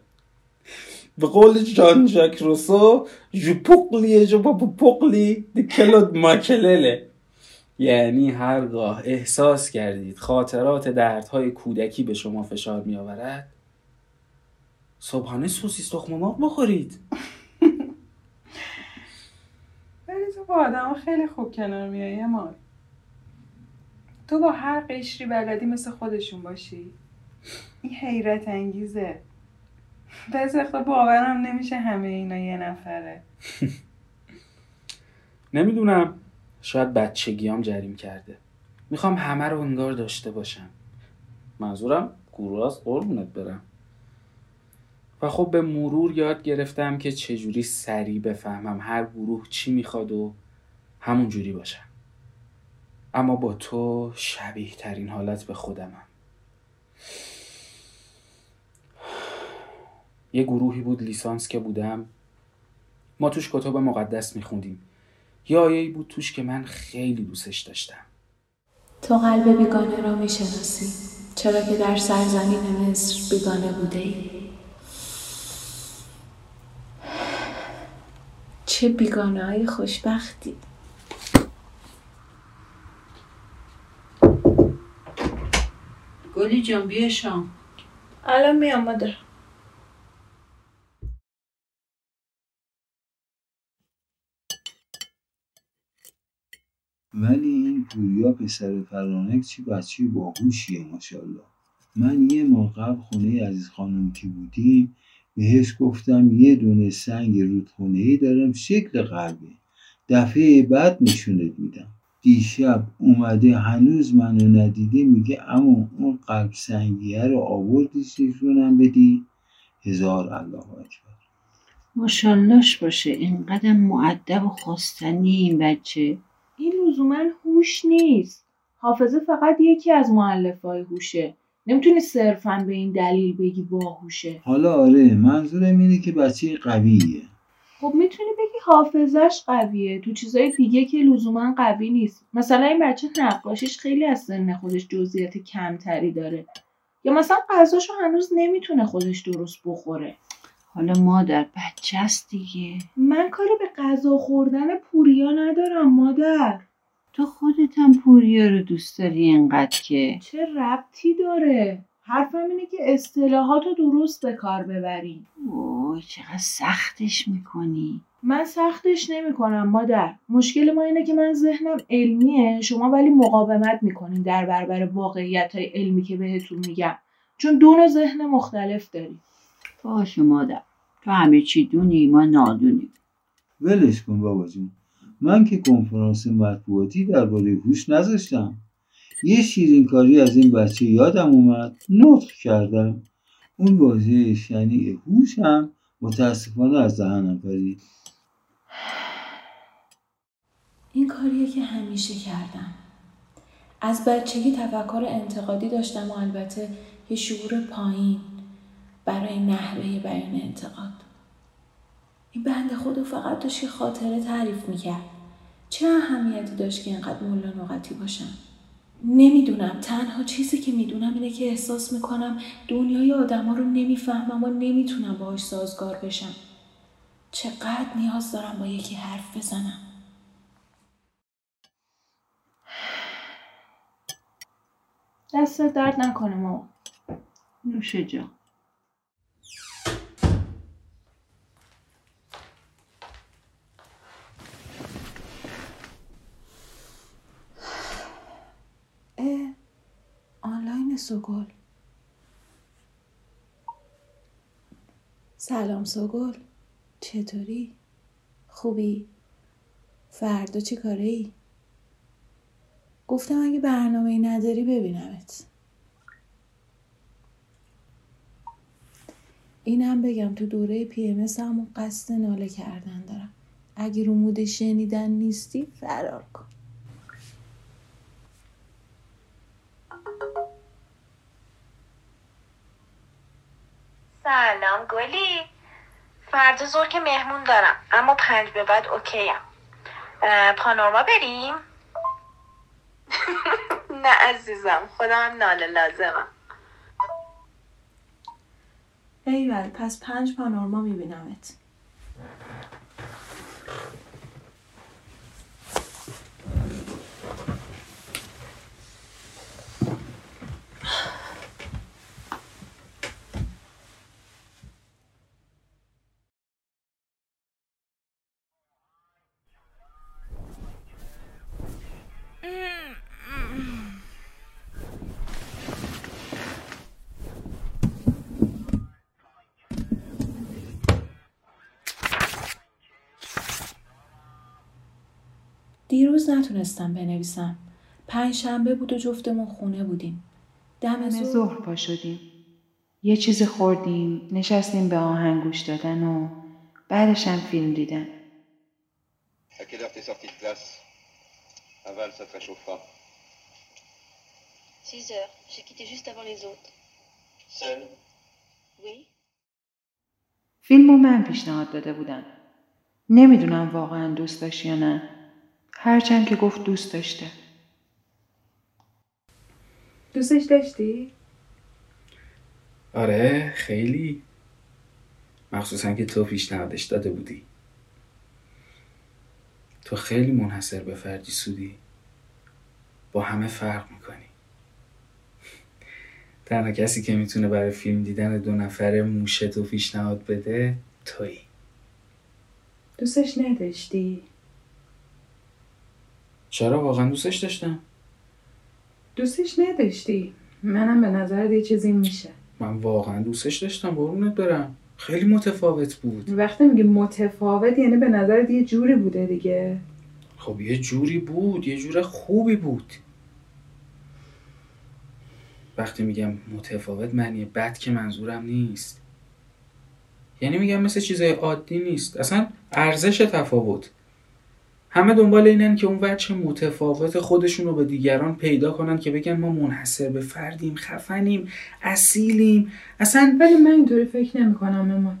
به قول جان ژاک روسو جو پقلی جو با پقلی دی کلود ماکلله یعنی هرگاه احساس کردید خاطرات دردهای کودکی به شما فشار می آورد صبحانه سوسیس تخم مرغ بخورید. ولی تو با آدم خیلی خوب کنار میایی ما تو با هر قشری بلدی مثل خودشون باشی. این حیرت انگیزه. بعضی وقتا باورم نمیشه همه اینا یه نفره. (laughs) نمی‌دونم. شاید بچگیام جریم کرده. می‌خوام همه رو انگار داشته باشم. منظورم گروه از قربونت برم. و خب به مرور یاد گرفتم که چجوری سریع بفهمم هر گروه چی می‌خواد و همون جوری باشم اما با تو شبیه ترین حالت به خودمم. یه گروهی بود لیسانس که بودم. ما توش کتاب مقدس میخوندیم. یه آیه بود توش که من خیلی دوستش داشتم. تو قلب بیگانه را می‌شناسی. چرا که در سرزمین مصر بیگانه بوده ای چه بیگانه های خوشبختی. گلی جان بیا شام. الان میام مادر. ولی این پوریا پسر فرانک چی بچه باهوشیه ماشاءالله. من یه ماه قبل خونه عزیز خانم که بودیم بهش گفتم یه دونه سنگ رودخونه ای دارم شکل قلبه دفعه بعد نشونت میدم. دیشب اومده هنوز منو ندیده میگه اما اون قلب سنگیه رو آوردیش نشونم بدی. هزار الله اکبر. ماشاللهش باشه اینقدر معدب و خواستنی این بچه. این لزوما هوش نیست. حافظه فقط یکی از معلف های هوشه. نمی‌تونی صرفا به این دلیل بگی باهوشه. حالا آره منظورم اینه که بچه قویه. خب می‌تونی بگی حافظش قویه. تو چیزای دیگه که لزوما قوی نیست. مثلا این بچه نقاشیش خیلی از سن خودش جزئیات کمتری داره. یا مثلا غذاشو هنوز نمی‌تونه خودش درست بخوره. حالا مادر بچه است دیگه. من کاری به غذا خوردن پوریا ندارم مادر. تو خودت هم پوریا رو دوست داری اینقدر که؟ چه ربطی داره؟ حرفم اینه که اصطلاحات رو درست به کار ببری. اوه چقدر سختش می‌کنی. من سختش نمی‌کنم مادر. مشکل ما اینه که من ذهنم علمیه شما ولی مقاومت می‌کنین در برابر واقعیت های علمی که بهتون میگم. چون دو نوع ذهن مختلف داری. باشه مادر. تو همه چی دونی ما نادونیم. ولش کن بابا جون. من که کنفرانس مطبوعاتی درباره هوش نذاشتم. یه شیرین کاری از این بچه یادم اومد. نطق کردم. اون واژه شنیع هوش هم متاسفانه از دهنم پرید این کاریه که همیشه کردم. از بچگی تفکر انتقادی داشتم و البته یه شعور پایین برای نحوه بیان انتقاد. این بنده خدا فقط داشت یه خاطره تعریف می‌کرد. چه اهمیتی داشت که اینقدر ملا نقطی باشم نمی‌دونم. تنها چیزی که می‌دونم اینه که احساس می‌کنم دنیای آدما رو نمی‌فهمم و نمی‌تونم باهاش سازگار بشم. چقدر نیاز دارم با یکی حرف بزنم؟ دست درد نکنه ماما. نوش جان. سوگل سلام سوگل چطوری؟ خوبی؟ فردا چی کاره ای؟ گفتم اگه برنامه ای نداری ببینمت اینم بگم تو دوره پی ام همون قصد ناله کردن دارم اگه رو مود شنیدن نیستی فرار کن سلام گلی. فردا زور که مهمون دارم. اما پنج به بعد اوکیم. پانورما بریم؟ (laughs) نه عزیزم خودم ناله لازمم. ایول پس پنج پانورما میبینمت. نتونستم بنویسم پنج شنبه بود و جفتمون خونه بودیم دم ظهر پا شدیم یه چیزی خوردیم نشستیم به آهنگ گوش دادن و بعدش هم فیلم دیدن Aval, ça te réchauffe pas. 6 heures. J'ai quitté juste avant les autres. Seul Oui. فیلم رو من پیشنهاد داده بودم نمی‌دونم واقعا دوست داشت یا نه هرچند که گفت دوست داشته. دوستش داشتی؟ آره خیلی. مخصوصا که تو پیشنهادش داده بودی. تو خیلی منحصر به فردی سودی. با همه فرق می‌کنی. تنها کسی که می‌تونه برای فیلم دیدن دو نفره موشه تو پیشنهاد بده تویی. دوستش نداشتی؟ چرا واقعا دوستش داشتم؟ دوستش نداشتی. منم به نظر یه چیزی میشه. من واقعا دوستش داشتم قربونت برم. خیلی متفاوت بود. وقتی میگه متفاوت یعنی به نظر یه جوری بوده دیگه. خب یه جوری بود یه جور خوبی بود. وقتی میگم متفاوت معنی بد که منظورم نیست. یعنی میگم مثل چیزای عادی نیست. اصلا ارزش تفاوت. همه دنبال اینن که اون وجه متفاوت خودشون رو به دیگران پیدا کنن که بگن ما منحصر به فردیم خفنیم اصیلیم. اصلا ولی من اینطوری فکر نمی کنم اما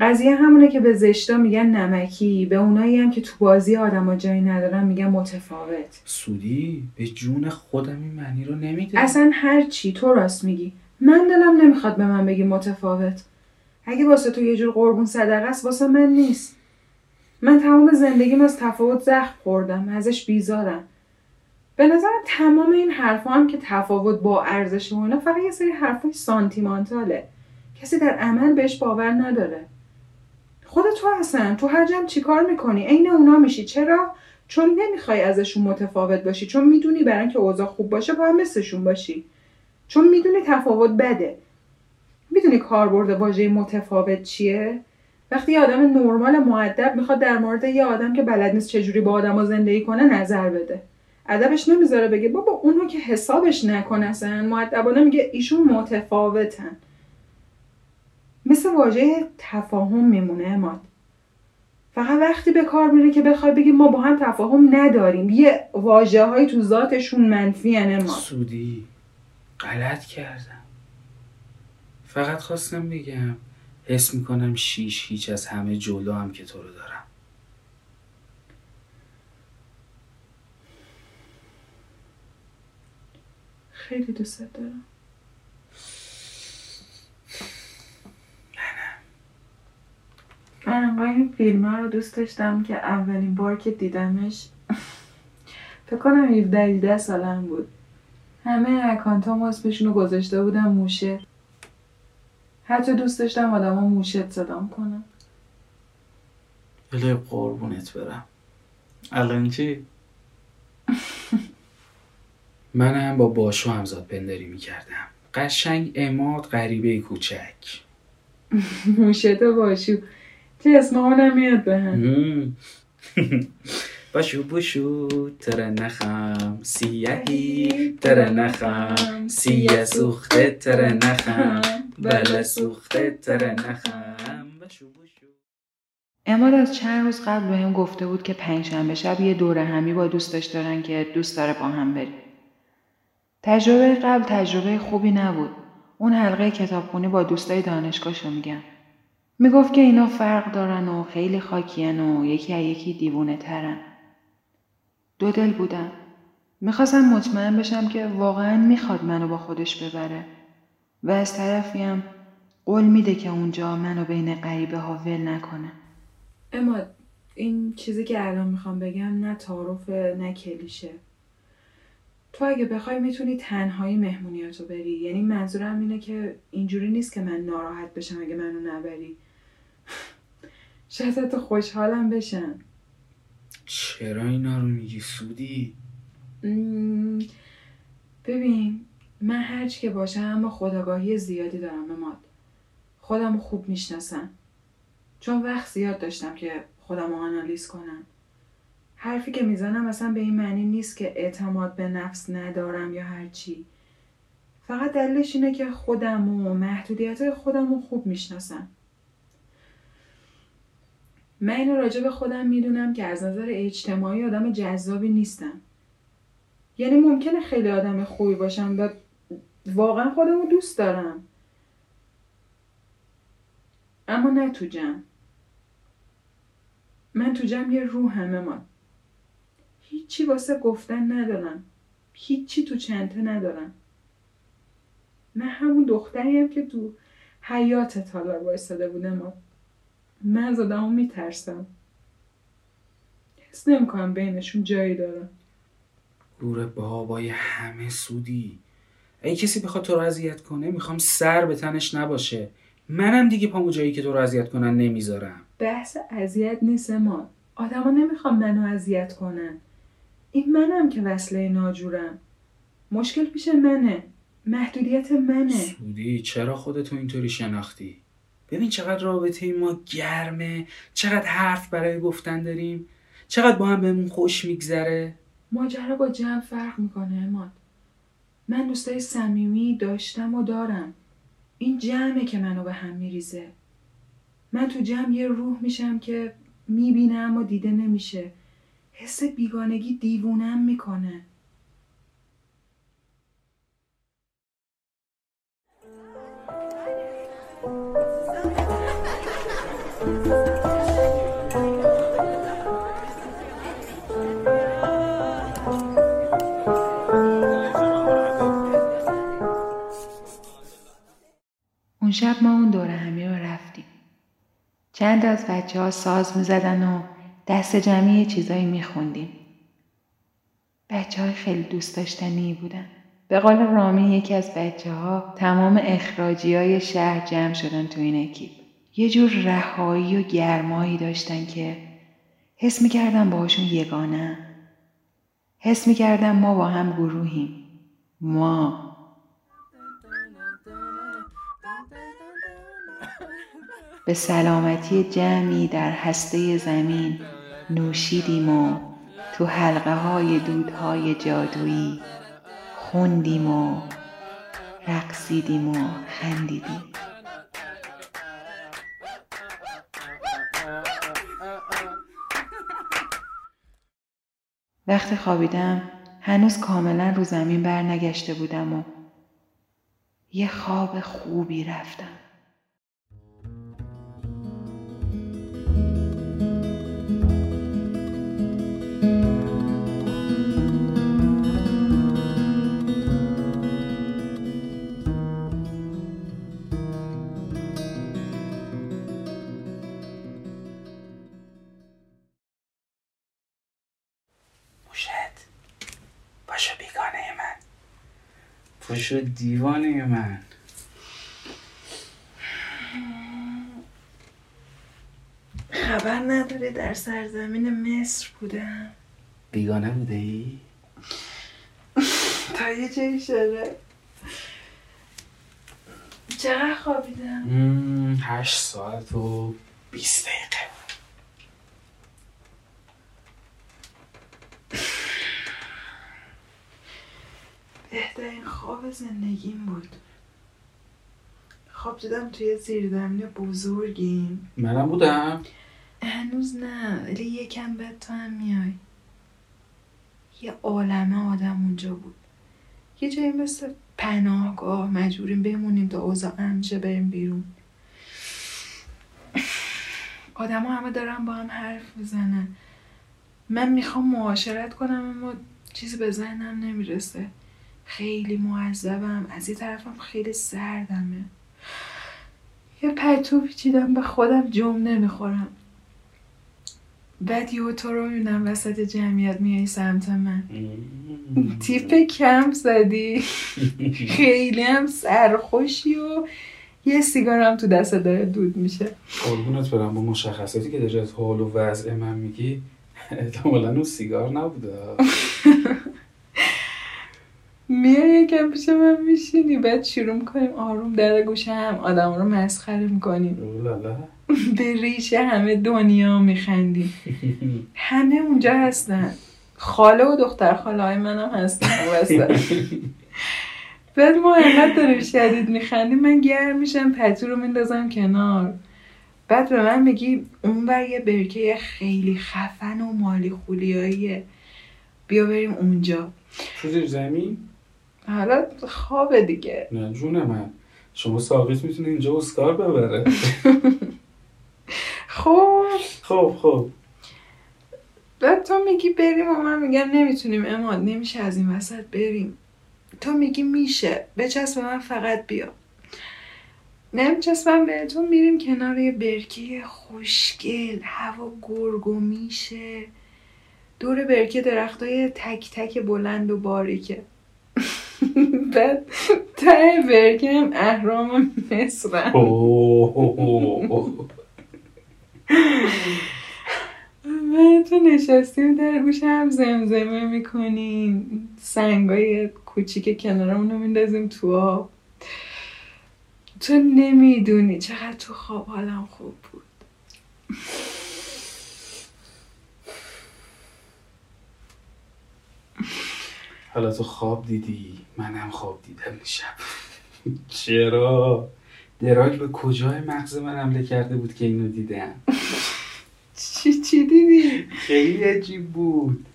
قضیه همونه که به زشتا میگن نمکی به اونایی هم که تو بازی آدما جایی ندارن میگن متفاوت. سودی؟ به جون خودم این معنی رو نمیده. اصلا هر چی تو راست میگی. من دلم نمی‌خواد به من بگی متفاوت. اگه واسه تو یه جور قربون صدقه است واسه من نیست. من تمام زندگیم از تفاوت زخم خوردم ازش بیزارم. به نظرم تمام این حرفا هم که تفاوت با ارزش و فقط یه سری حرفای سانتیمانتاله. کسی در عمل بهش باور نداره. خود تو هستن تو هر جمع چیکار می‌کنی؟ عین اونا میشی. چرا؟ چون نمی‌خوای ازشون متفاوت باشی. چون می‌دونی برای اینکه اوضاع خوب باشه باید مثلشون باشی. چون می‌دونی تفاوت بده. می‌دونی کاربرد واژه متفاوت چیه؟ وقتی یه آدم نرمال معدب می‌خواد در مورد یه آدم که بلد نیست چجوری با آدما زندگی کنه نظر بده. ادبش نمی‌ذاره بگه بابا اونو که حسابش اصلا. معدبانه میگه ایشون متفاوتن. مثل واژه تفاهم میمونه اماد. فقط وقتی به کار میره که بخوای بگی ما با هم تفاهم نداریم. یه واجه های تو ذاتشون منفی اماد. سودی. غلط کردم. فقط خواستم بگم حس می‌کنم شیش هیچ از همه جلو هم که تو رو دارم. خیلی دوست دارم. من انقدر این فیلم رو دوست داشتم که اولین بار که دیدمش فکر کنم 17 18 سالم بود. همه اکانتام اسمشون رو گذاشته بودم موشه. حتی دوست داشتم آدما موشت صدام کنم. بله قربونت برم. الان چی؟ (laughs) منم با باشو همزاد پنداری می‌کردم. قشنگ اماد غریبه کوچک. (laughs) موشت و باشو. چه اسم اونم میاد به هم. (laughs) باشو بوشو تره نخم سیهی تره نخم سیه سوخته تره نخم بله سوخته تره نخم باشو بوشو اماد از چند روز قبل به هم گفته بود که پنجشنبه شب یه دوره همی با دوستش دارن که دوست داره با هم بریم. تجربه قبل تجربه خوبی نبود. اون حلقه کتابخونی با دوستای دانشگاهشو میگن. می‌گفت که اینا فرق دارن و خیلی خاکین و یکی از یکی دیوونه ترن. دو دل بودم. می‌خواستم مطمئن بشم که واقعا می‌خواد منو با خودش ببره. و از طرفیم قول میده که اونجا منو بین غریبه ها ول نکنه. اما این چیزی که الان می‌خوام بگم نه تعارف نه کلیشه تو اگه بخوای می‌تونی تنهایی مهمونیاتو بری یعنی منظورم اینه که اینجوری نیست که من ناراحت بشم اگه منو نبری (laughs) شاید حتی خوشحالم بشم چرا اینا رو میگی سودی؟ ببین من هرچی که باشم اما خداگاهی زیادی دارم اماد خودم رو خوب می‌شناسم. چون وقت زیاد داشتم که خودم رو آنالیز کنم. حرفی که می‌زنم اصلا به این معنی نیست که اعتماد به نفس ندارم یا هرچی فقط دلیلش اینه که خودم و محدودیت خودم رو خوب می‌شناسم. من اینو راجع به خودم می‌دونم که از نظر اجتماعی آدم جذابی نیستم. یعنی ممکنه خیلی آدم خوبی باشم و واقعا خودم رو دوست دارم. اما نه تو جمع. من تو جمع یه روحم اما هیچی واسه گفتن ندارم. هیچی تو چنته ندارم. من همون دختریم که تو حیات تالار وایستاده بودم. ما من از آدمو میترسم. حس نمی‌کنم بینشون جایی دارم گور بابای همه سودی. اگه کسی بخواد تو رو اذیت کنه می‌خوام سر به تنش نباشه. منم دیگه پامو جایی که تو رو اذیت کنن نمی‌ذارم. بحث اذیت نیست ما آدما نمی‌خوام منو اذیت کنن. این منم که وصله ناجورم. مشکل پیش منه. محدودیت منه. سودی چرا خودتو اینطوری شناختی؟ ببین چقدر رابطه ما گرمه چقدر حرف برای گفتن داریم چقدر با هم بهمون خوش میگذره. ماجرا با جمع فرق می‌کنه اماد. من دوستای صمیمی داشتم و دارم. این جمعه که منو به هم میریزه. من تو جمع یه روح میشم که می‌بینه اما دیده نمیشه. حس بیگانگی دیوونم می‌کنه. اون شب ما اون دور همی رو رفتیم. چند از بچه ها ساز می زدن و دست جمعی چیزایی می خوندیم. بچه های خیلی دوست داشتنی بودن. به قول رامی یکی از بچه ها تمام اخراجی های شهر جمع شدن تو این اکیپ. یه جور رهایی و گرمایی داشتن که حس می کردم باهاشون یگانه. حس می کردم ما با هم گروهیم. ما به سلامتی جمعی در هسته زمین نوشیدیم و تو حلقه های دودهای جادویی خوندیم و رقصیدیم و خندیدیم وقتی خوابیدم هنوز کاملا رو زمین برنگشته بودم و یه خواب خوبی رفتم. باشو دیوانه من. خبر نداری در سرزمین مصر بودم. بیگانه بوده ای؟ (laughs) تا یه جایی شده. چقدر خوابیدم؟ هشت ساعت و بیست دقیقه بهترین خواب زندگیم بود. خواب دیدم توی زیرزمین بزرگیم. منم بودم؟ هنوز نه ولی یکم بعد تو هم میای. یه عالمه آدم اونجا بود. یه جایی مثل پناهگاه مجبوریم بمونیم تا اوضاع امشه بریم بیرون. آدم همه دارن با هم حرف می‌زنن. من می‌خوام معاشرت کنم اما چیزی به ذهنم نمی‌رسه. خیلی معذبم. از یه طرفم خیلی سردمه. یه پرتو پیچیدم به خودم جمع نمی‌خورم. بعد یه تو رو می‌بینم وسط جمعیت میای سمت من. تیپ کم زدی. خیلی هم سرخوشی و یه سیگار هم تو دست داره دود میشه. قربونت برم. با مشخصاتی که داری از حال و وضع من میگی احتمالا اون سیگار نبوده. (laughs) میای یکم پیش من میشینی بعد شروع می‌کنیم آروم در گوشه هم آدم رو مسخره می‌کنیم. (laughs) به ریش همه دنیا میخندیم. همه اونجا هستن. خاله و دختر خاله های منم هستن. بعد ما انقدر داریم شدید میخندیم من گرم میشم پتو رو میندازم کنار. بعد به من میگی اون بر یه برکه خیلی خفن و مالی خولیاییه بیا بریم اونجا. تو زیر زمین؟ حالا خوابه دیگه. نه جون من. شما ساقیت می‌تونه اینجا اسکار ببره. (laughs) خب. خب خب. بعد تو میگی بریم و من میگم نمی‌تونیم اماد نمیشه از این وسط بریم. تو میگی میشه. بچسب من فقط بیا. نمیچسبم بهتون میریم کنار یه برکه خوشگل. هوا گرگ و میشه. دور برکه درختای تک تک بلند و باریکه. (laughs) (laughs) بعد ته برکه هم اهرام مصرم. من تو نشستیم در گوش هم زمزمه می‌کنیم. سنگای کوچیک کنارمون رو میندازیم تو آب. تو نمی‌دونی چقدر تو خواب حالم خوب بود. حالا تو خواب دیدی؟ منم خواب دیدم شب چرا؟ دراگ به کجای مغز من حمله کرده بود که اینو دیدم؟ چی چی دیدی؟ خیلی عجیب بود.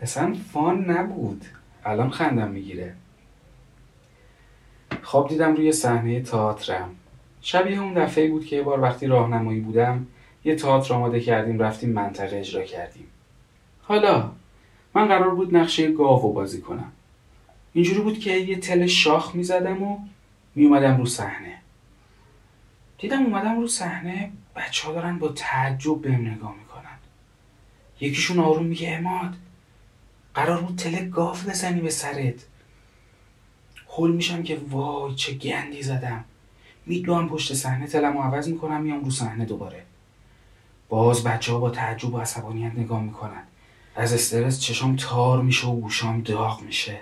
اصلا فان نبود. الان خندم می‌گیره. خواب دیدم روی صحنه تئاترم. شبیه اون دفعه بود که یه بار وقتی راهنمایی بودم یه تئاتر آماده کردیم رفتیم منطقه اجرا کردیم. حالا من قرار بود نقشه گاو بازی کنم. اینجوری بود که یه تل شاخ می‌زدم و میومدم رو صحنه. دیدم اومدم رو صحنه بچه ها دارن با تعجب بهم نگاه می‌کنن. یکیشون آروم میگه اماد قرار بود تل گاو بزنی به سرت. هول میشم که وای چه گندی زدم. میدوام پشت صحنه تلم رو عوض می‌کنم میام رو صحنه دوباره. باز بچه ها با تعجب و عصبانیت نگاه می‌کنن. از استرس چشام تار میشه و گوشام داغ میشه.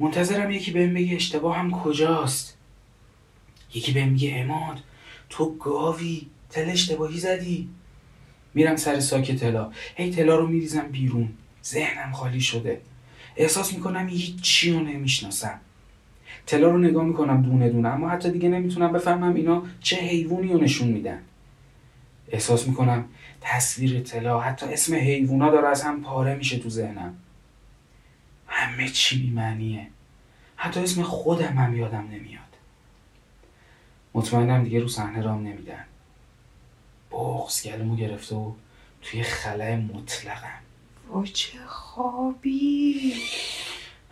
منتظرم یکی بهم بگه اشتباهم کجاست. یکی بهم میگه اماد تو گاوی تل اشتباهی زدی. میرم سر ساک تلا هی تلا رو میریزم بیرون. ذهنم خالی شده. احساس می‌کنم هیچ چی رو نمی‌شناسم. تلا رو نگاه می‌کنم دونه دونه اما حتی دیگه نمی‌تونم بفهمم اینا چه حیوانی رو نشون میدن. احساس می‌کنم تصویر طلا حتی اسم حیوونا داره از هم پاره میشه تو ذهنم. همه چی بیمعنیه. حتی اسم خودم هم یادم نمیاد. مطمئنم دیگه رو صحنه رام نمیدن. بغز گلومو گرفته و توی خلای مطلقم. وای چه خوابی.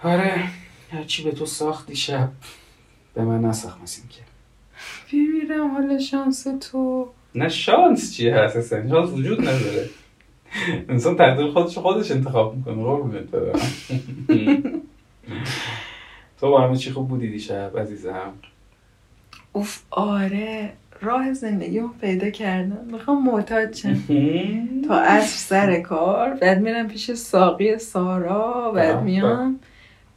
آره هرچی به تو ساخت دیشب به من نساخت مثل که بمیرم حال شانس تو. نه شانس چیه هست؟ اصلا شانس وجود نداره. انسان تقدیر خودش خودش انتخاب می‌کنه قربونت برم. تو با همه چی خوب بودی دیشب عزیزم؟ اوف آره. راه زندگی رو پیدا کردم. می‌خوام معتاد شم. (laughs) تا عصر سر کار بعد میرم پیش ساقی سارا بعد میام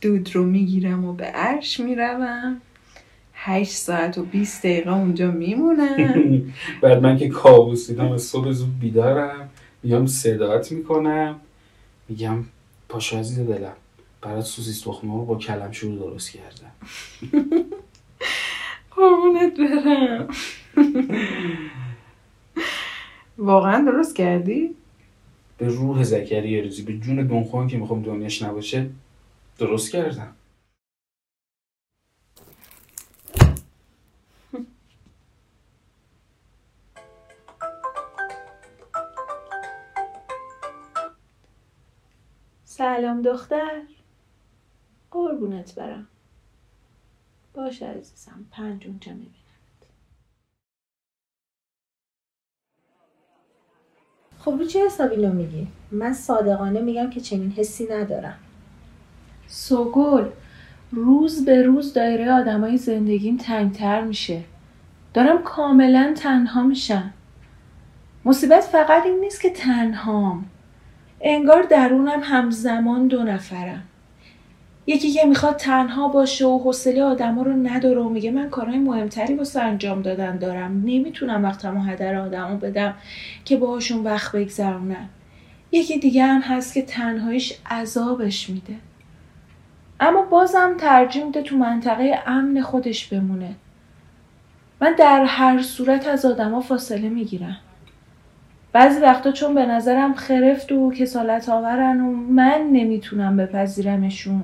دود رو می‌گیرم و به عرش می‌روم. هشت ساعت و 20 دقیقه اونجا میمونم. (laughs) بعد من که کابوس دیدم از صبح زود بیدارم. میام صدات می‌کنم. میگم پاشو عزیز دلم برات سوسیس تخمه با کلم شروع درست کردم. (laughs) قربونت برم. (laughs) واقعا درست کردی؟ به روح زکری روزی به جون دونخوان که می‌خوام دنیاش نباشه درست کردم. سلام دختر. قربونت برم. باشه عزیزم پنج اونجا می‌بینم خب رو چه حسابی اینو میگی؟ من صادقانه میگم که چنین حسی ندارم. سوگل روز به روز دایره آدمای زندگیم تنگتر میشه. دارم کاملا تنها میشم. مصیبت فقط این نیست که تنهام. انگار درونم همزمان دو نفرم. یکی که می‌خواد تنها باشه و حوصله آدما رو نداره و میگه من کارهای مهمتری واسه انجام دادن دارم. نمی‌تونم وقتم و هدر آدما بدم که باهاشون وقت بگذرونم یکی دیگه هم هست که تنهاییش عذابش میده. اما بازم ترجیح میده تو منطقه امن خودش بمونه. من در هر صورت از آدما فاصله می‌گیرم. بعضی وقتا چون به نظرم خرفت و کسالت آورن و من نمی‌تونم بپذیرمشون.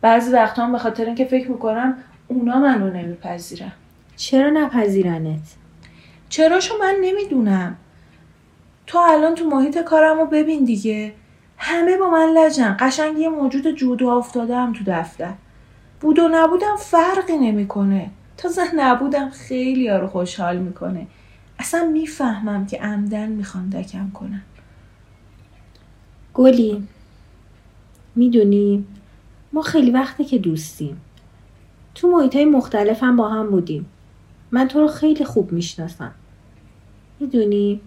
بعضی وقتا هم به خاطر اینکه فکر می‌کنم اونا منو نمیپذیرن. چرا نپذیرنت؟ چراشو من نمی‌دونم. تو الان تو محیط کارم رو ببین دیگه. همه با من لجن. قشنگ یه موجود جودو افتاده هم تو دفتر. بود و نبودم فرقی نمی‌کنه. تازه نبودم خیلی رو خوشحال می‌کنه. اصلا می‌فهمم که عمدن می‌خوان دکم کنن گلی می‌دونی ما خیلی وقته که دوستیم. تو محیط های مختلف هم با هم بودیم. من تو رو خیلی خوب می‌شناسم. می‌دونی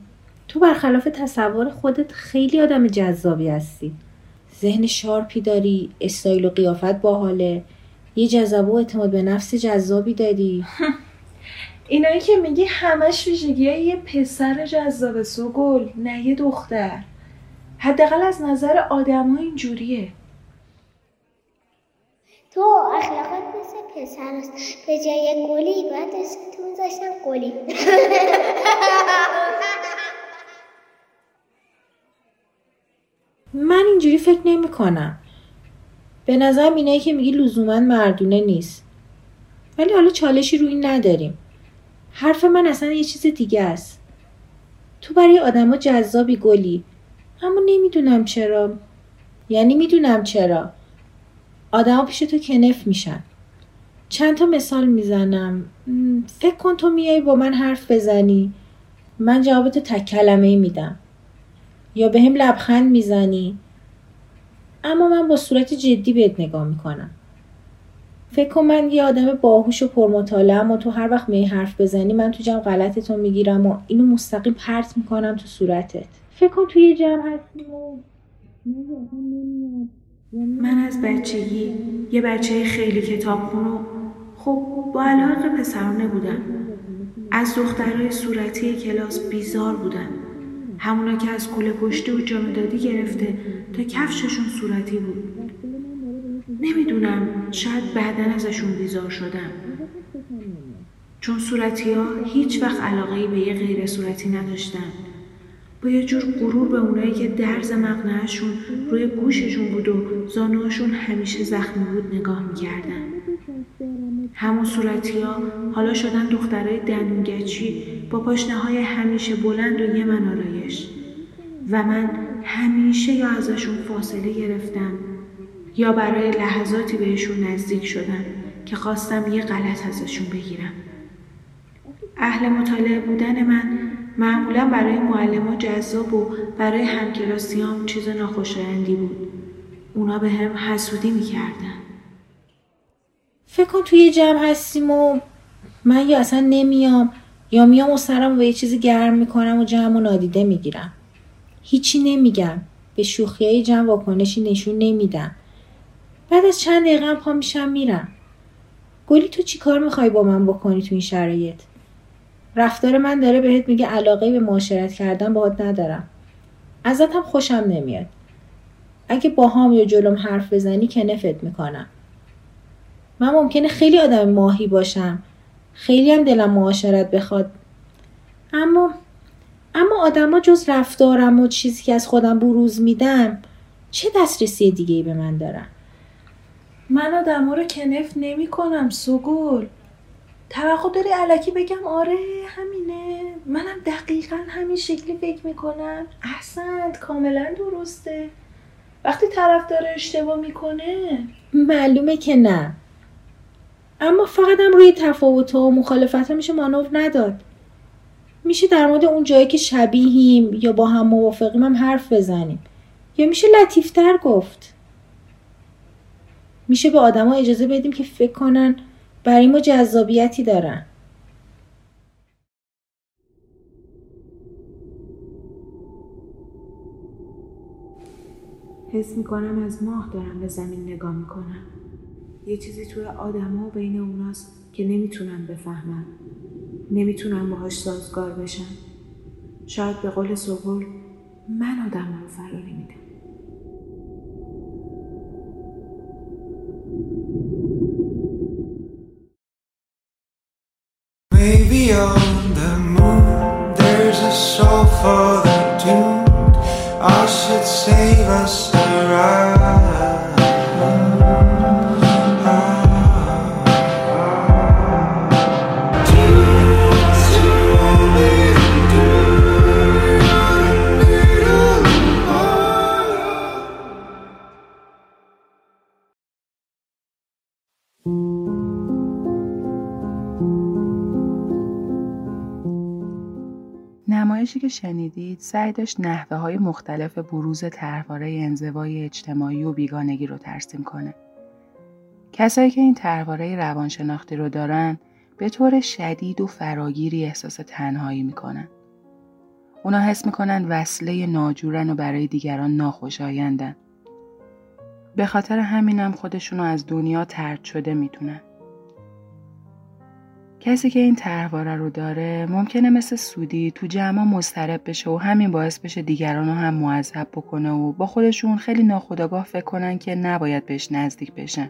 تو برخلاف تصور خودت خیلی آدم جذابی هستی. ذهن sharp ی داری استایل و قیافت باحاله. یه جذبه و اعتماد به نفس جذابی داری. (laughs) اینایی که میگی همش ویژگی یه پسر جذاب سوگل نه یه دختر حداقل از نظر آدم اینجوریه تو اخلاقات مثل پسراست به جای گلی باید اسمتو میذاشتم گلی (laughs) من اینجوری فکر نمی کنم. به نظرم اینایی که میگی لزوما مردونه نیست. ولی حالا چالشی روی نداریم. حرف من اصلا یه چیز دیگه است. تو برای آدما جذابی گلی. اما نمی‌دونم چرا. یعنی می‌دونم چرا. آدما پیش تو کنف میشن. چند تا مثال می‌زنم. فکر کن تو میای با من حرف بزنی. من جوابتو تک کلمه میدم. یا به هم لبخند می‌زنی اما من با صورت جدی بهت نگاه می‌کنم فکر کن من یه آدم باهوش و پرمطالعه اما تو هر وقت می حرف بزنی من تو جمع غلطتو می‌گیرم و اینو مستقیم پرت می‌کنم تو صورتت. فکر کن توی جمع هستی و من از بچگی یه بچه خیلی کتاب و خب با علاقه پسرانه بودم از دخترهای صورتی کلاس بیزار بودم همونا که از کوله پشتی و جامدادی گرفته تا کفششون صورتی بود. نمی‌دونم شاید بعدا ازشون بیزار شدم. چون صورتی ها هیچ وقت علاقه به یه غیر صورتی نداشتن. با یه جور غرور به اونایی که درز مقنعشون روی گوششون بود و زانوهاشون همیشه زخمی بود نگاه می‌کردن. همون صورتی ها حالا شدن دخترای دنونگچی با پاشنه های همیشه بلند و یه آرایش. و من همیشه یا ازشون فاصله گرفتم. یا برای لحظاتی بهشون نزدیک شدم که خواستم یه غلط ازشون بگیرم. اهل مطالعه بودن من معمولا برای معلم جذاب و برای همکلاسیام چیز ناخوشایندی بود. اونا به هم حسودی می‌کردن. فکر کن توی جمع هستیم و من یا اصلا نمیام یا میام و سرم و یه چیزی گرم می‌کنم و جمع و نادیده می‌گیرم. هیچی نمیگم. به شوخی جمع واکنشی نشون نمیدم. بعد از چند دقیقه پا میشم میرم. گلی تو چی کار می‌خوای با من بکنی تو این شرایط؟ رفتار من داره بهت میگه علاقه به معاشرت کردن باهات ندارم. ازت هم خوشم نمیاد. اگه با هم یا جلوم حرف بزنی کنفت می‌کنم. من ممکنه خیلی آدم ماهی باشم. خیلی هم دلم معاشرت بخواد. اما اما آدما جز رفتارم و چیزی که از خودم بروز میدم چه دسترسی دیگه ای به من دارن؟ من آدما رو کنف نمی کنم سوگل. توقع داری علکی بگم؟ آره همینه. منم دقیقا همین شکلی فکر می‌کنم. احسنت کاملا درسته. وقتی طرف داره اشتباه می‌کنه؟ معلومه که نه. اما فقط هم روی تفاوت و مخالفت میشه مانور نداد. میشه در مورد اون جایی که شبیهیم یا با هم موافقیم هم حرف بزنیم. یا میشه لطیفتر گفت. میشه به آدما اجازه بدیم که فکر کنن برای ما جذابیتی دارن. حس می‌کنم از ماه دارم به زمین نگاه می‌کنم. یه چیزی توی آدما و بین اوناست که نمی‌تونم بفهمم. نمی‌تونم باهاش سازگار بشم. شاید به قول سوگل من آدم رو فراری میدم you. که شنیدید سعی داشت نحوه های مختلف بروز طرحواره انزوای اجتماعی و بیگانگی رو ترسیم کنه. کسایی که این طرحواره روانشناختی رو دارن به طور شدید و فراگیری احساس تنهایی می‌کنن. اونا حس می‌کنن وصله ناجورن و برای دیگران ناخوشایندن. به خاطر همینم خودشونو از دنیا ترد شده می‌تونن. کسی که این طرحواره رو داره ممکنه مثل سودی تو جمع مضطرب بشه و همین باعث بشه دیگران رو هم معذب بکنه و با خودشون خیلی ناخودآگاه فکر کنن که نباید بهش نزدیک بشن.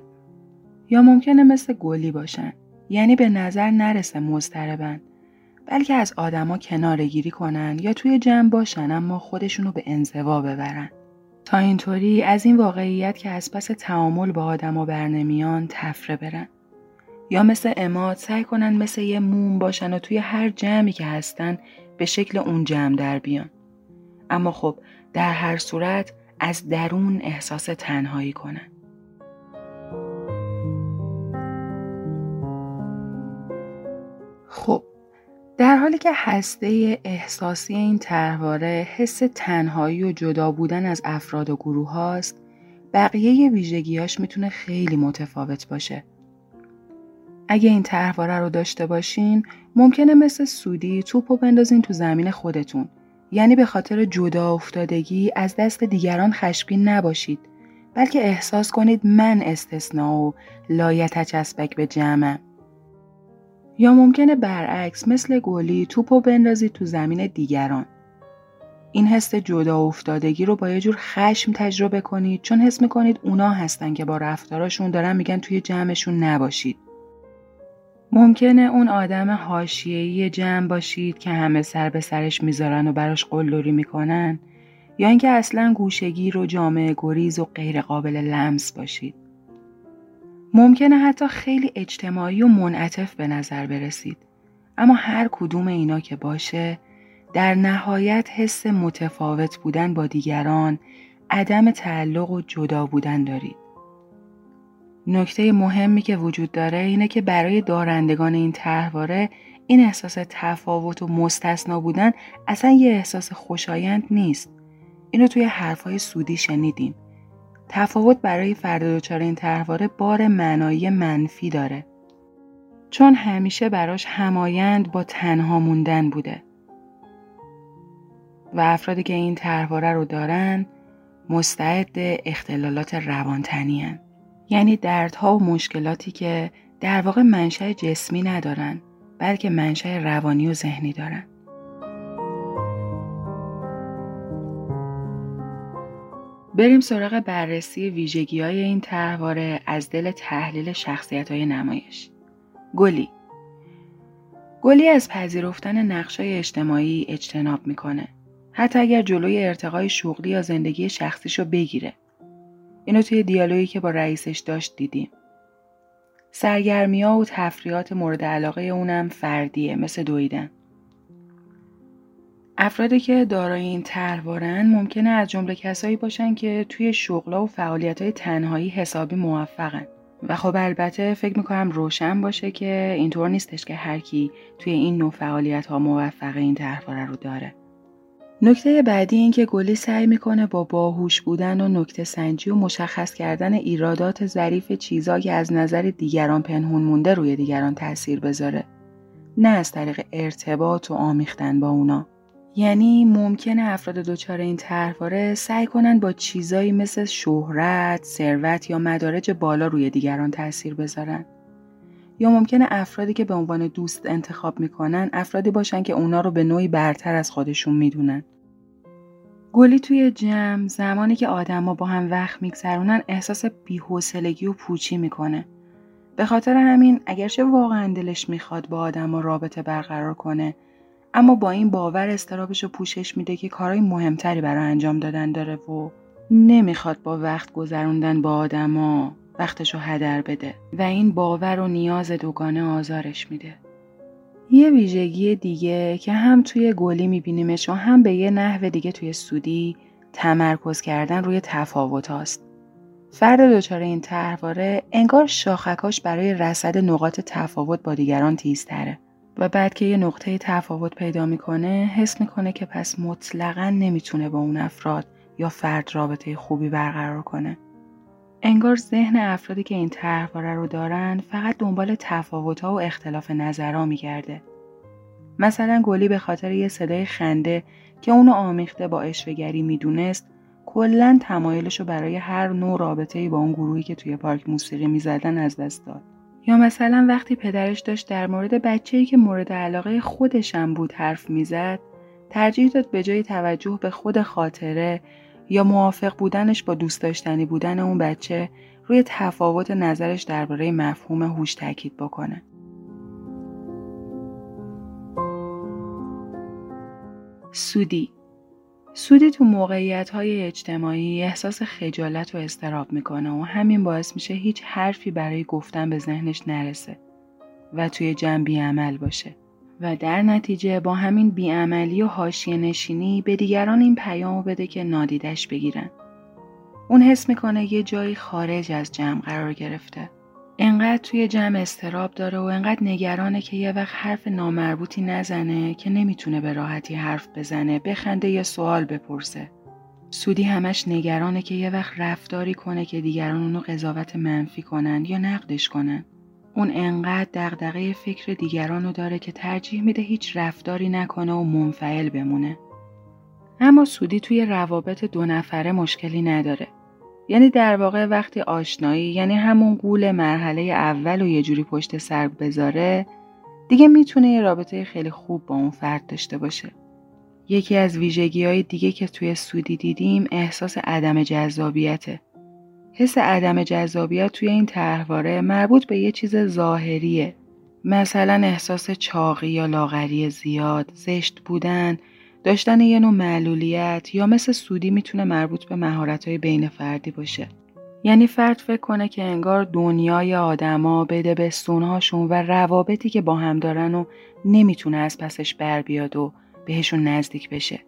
یا ممکنه مثل گلی باشن. یعنی به نظر نرسه مضطربن بلکه از آدما کناره گیری کنن یا توی جمع باشن اما خودشونو به انزوا ببرن. تا اینطوری از این واقعیت که از پس تعامل با آدما برنمیان تفره برن. یا مثل اماد سعی کنن مثل یه موم باشن و توی هر جمعی که هستن به شکل اون جمع در بیان. اما خب در هر صورت از درون احساس تنهایی کنن. خب در حالی که هسته احساسی این طرحواره حس تنهایی و جدا بودن از افراد و گروه هاست بقیه ویژگیاش می‌تونه خیلی متفاوت باشه. اگه این طرحواره رو داشته باشین ممکنه مثل سودی توپو بندازین تو زمین خودتون یعنی به خاطر جدا افتادگی از دست دیگران خشمگین نباشید بلکه احساس کنید من استثنا و لایت چسبک به جمعم یا ممکنه برعکس مثل گلی توپو بندازید تو زمین دیگران. این حس جدا افتادگی رو با یه جور خشم تجربه کنید چون حس می‌کنید اونا هستن که با رفتاراشون دارن میگن توی جمعشون نباشید. ممکنه اون آدم حاشیه‌ای جمع باشید که همه سر به سرش می‌ذارن و براش قلدری می‌کنن یا اینکه اصلا گوشگیر و جامعه گریز و غیر قابل لمس باشید. ممکنه حتی خیلی اجتماعی و منعطف به نظر برسید. اما هر کدوم اینا که باشه در نهایت حس متفاوت بودن با دیگران عدم تعلق و جدا بودن دارید. نکته مهمی که وجود داره اینه که برای دارندگان این طرحواره این احساس تفاوت و مستثنا بودن اصلا یه احساس خوشایند نیست. اینو توی حرفهای سودی شنیدیم. تفاوت برای فرد دچار این طرحواره بار معنایی منفی داره. چون همیشه براش همایند با تنها موندن بوده. و افرادی که این طرحواره رو دارن مستعد اختلالات روانتنی هن. یعنی دردها و مشکلاتی که در واقع منشأ جسمی ندارن بلکه منشأ روانی و ذهنی دارن. بریم سراغ بررسی ویژگی های این طرحواره از دل تحلیل شخصیت های نمایش. گلی گلی از پذیرفتن نقشای اجتماعی اجتناب می‌کنه. حتی اگر جلوی ارتقای شغلی یا زندگی شخصیشو بگیره. اینو توی دیالوگی که با رئیسش داشت دیدیم. سرگرمی ها و تفریات مورد علاقه اونم فردیه مثل دویدن. افرادی که دارای این طرحوارن ممکنه از جمله کسایی باشن که توی شغلا و فعالیت تنهایی حسابی موفقن و خب البته فکر می‌کنم روشن باشه که اینطور نیستش که هر کی توی این نوع فعالیت ها موفق این طرحواره رو داره نکته بعدی این که گلی سعی می‌کنه با باهوش بودن و نکته سنجی و مشخص کردن ایرادات ظریف چیزا که از نظر دیگران پنهون مونده روی دیگران تاثیر بذاره نه از طریق ارتباط و آمیختن با اونا یعنی ممکنه افراد دچار این طرحواره سعی کنن با چیزایی مثل شهرت، ثروت یا مدارج بالا روی دیگران تاثیر بذارن. یا ممکنه افرادی که به عنوان دوست انتخاب می‌کنن افرادی باشن که اونا رو به نوعی برتر از خودشون می‌دونن. گلی توی جمع زمانی که آدما با هم وقت میگذرونن احساس بیحوصلگی و پوچی می‌کنه. به خاطر همین اگرچه واقعا دلش می‌خواد با آدما رابطه برقرار کنه اما با این باور استرابش رو پوشش میده که کارهای مهمتری برای انجام دادن داره و نمی‌خواد با وقت گذروندن با آدما وقتش رو هدر بده و این باور و نیاز دوگانه آزارش میده. یه ویژگی دیگه که هم توی گلی میبینیمش و هم به یه نحو دیگه توی سودی تمرکز کردن روی تفاوت هاست. فرد دچار این طرحواره انگار شاخکاش برای رصد نقاط تفاوت با دیگران تیزتره. و بعد که یه نقطه تفاوت پیدا می‌کنه حس می‌کنه که پس مطلقا نمی‌تونه با اون افراد یا فرد رابطه خوبی برقرار کنه. انگار ذهن افرادی که این طرحواره رو دارن فقط دنبال تفاوت‌ها و اختلاف نظرها میگرده. مثلا گلی به خاطر یه صدای خنده که اونو آمیخته با اشوهگری می‌دونست کلا تمایلش رو برای هر نوع رابطه با اون گروهی که توی پارک موسیقی می‌زدن از دست داد. یا مثلا وقتی پدرش داشت در مورد بچه‌ای که مورد علاقه خودشم بود حرف می‌زد ترجیح داد به جای توجه به خود خاطره یا موافق بودنش با دوست داشتنی بودن اون بچه روی تفاوت نظرش درباره مفهوم هوش تاکید بکنه. سودی سودی تو موقعیت های اجتماعی احساس خجالت و استراب می‌کنه و همین باعث میشه هیچ حرفی برای گفتن به ذهنش نرسه و توی جمع بیعمل باشه و در نتیجه با همین بیعملی و حاشیه نشینی به دیگران این پیامو بده که نادیدش بگیرن. اون حس می‌کنه یه جایی خارج از جمع قرار گرفته. انقدر توی جمع استراب داره و انقدر نگرانه که یه وقت حرف نامربوطی نزنه که نمی‌تونه به راحتی حرف بزنه بخنده یا سوال بپرسه. سودی همش نگرانه که یه وقت رفتاری کنه که دیگران اونو قضاوت منفی کنن یا نقدش کنن. اون انقدر دغدغه فکر دیگران رو داره که ترجیح میده هیچ رفتاری نکنه و منفعل بمونه. اما سودی توی روابط دو نفره مشکلی نداره. یعنی در واقع وقتی آشنایی یعنی همون قول مرحله اول و یه جوری پشت سر بذاره دیگه می‌تونه یه رابطه خیلی خوب با اون فرد داشته باشه. یکی از ویژگی های دیگه که توی سودی دیدیم احساس عدم جذابیته. حس عدم جذابیت توی این طرحواره مربوط به یه چیز ظاهریه. مثلا احساس چاقی یا لاغری زیاد، زشت بودن، داشتن یه نوع معلولیت یا مثل سودی می‌تونه مربوط به مهارت‌های بین فردی باشه. یعنی فرد فکر کنه که انگار دنیای آدما بده به و روابطی که با هم دارن و نمی‌تونه از پسش بر بیاد و بهشون نزدیک بشه.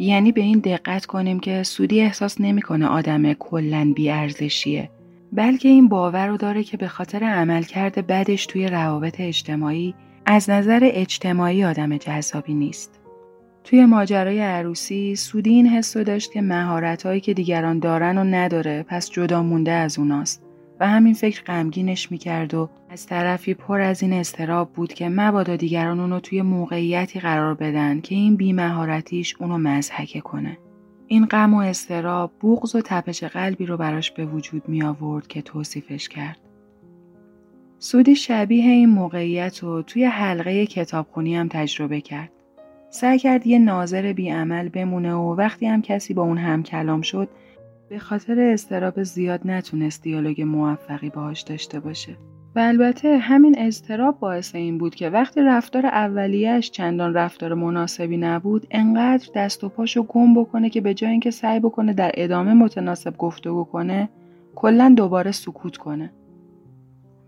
یعنی به این دقت کنیم که سودی احساس نمی‌کنه آدم کلا بیارزشیه بلکه این باور رو داره که به خاطر عملکرد بدش توی روابط اجتماعی از نظر اجتماعی آدم جذابی نیست. توی ماجرای عروسی سودی این حس رو داشت که مهارتهایی که دیگران دارن و نداره پس جدا مونده از اوناست و همین فکر غمگینش می‌کرد و از طرفی پر از این استراب بود که مبادا دیگران اونو توی موقعیتی قرار بدن که این بیمهارتیش اونو مزحکه کنه. این غم و استراب بغض و تپش قلبی رو براش به وجود می آورد که توصیفش کرد. سودی شبیه این موقعیت رو توی حلقه کتابخونی هم تجربه کرد. سعی کرد یه ناظر بیعمل بمونه و وقتی هم کسی با اون هم کلام شد به خاطر استراب زیاد نتونست دیالوگ موفقی باهاش داشته باشه. و البته همین اضطراب باعث این بود که وقتی رفتار اولیهش چندان رفتار مناسبی نبود انقدر دست و پاشو گم بکنه که به جای اینکه سعی بکنه در ادامه متناسب گفتگو کنه کلا دوباره سکوت کنه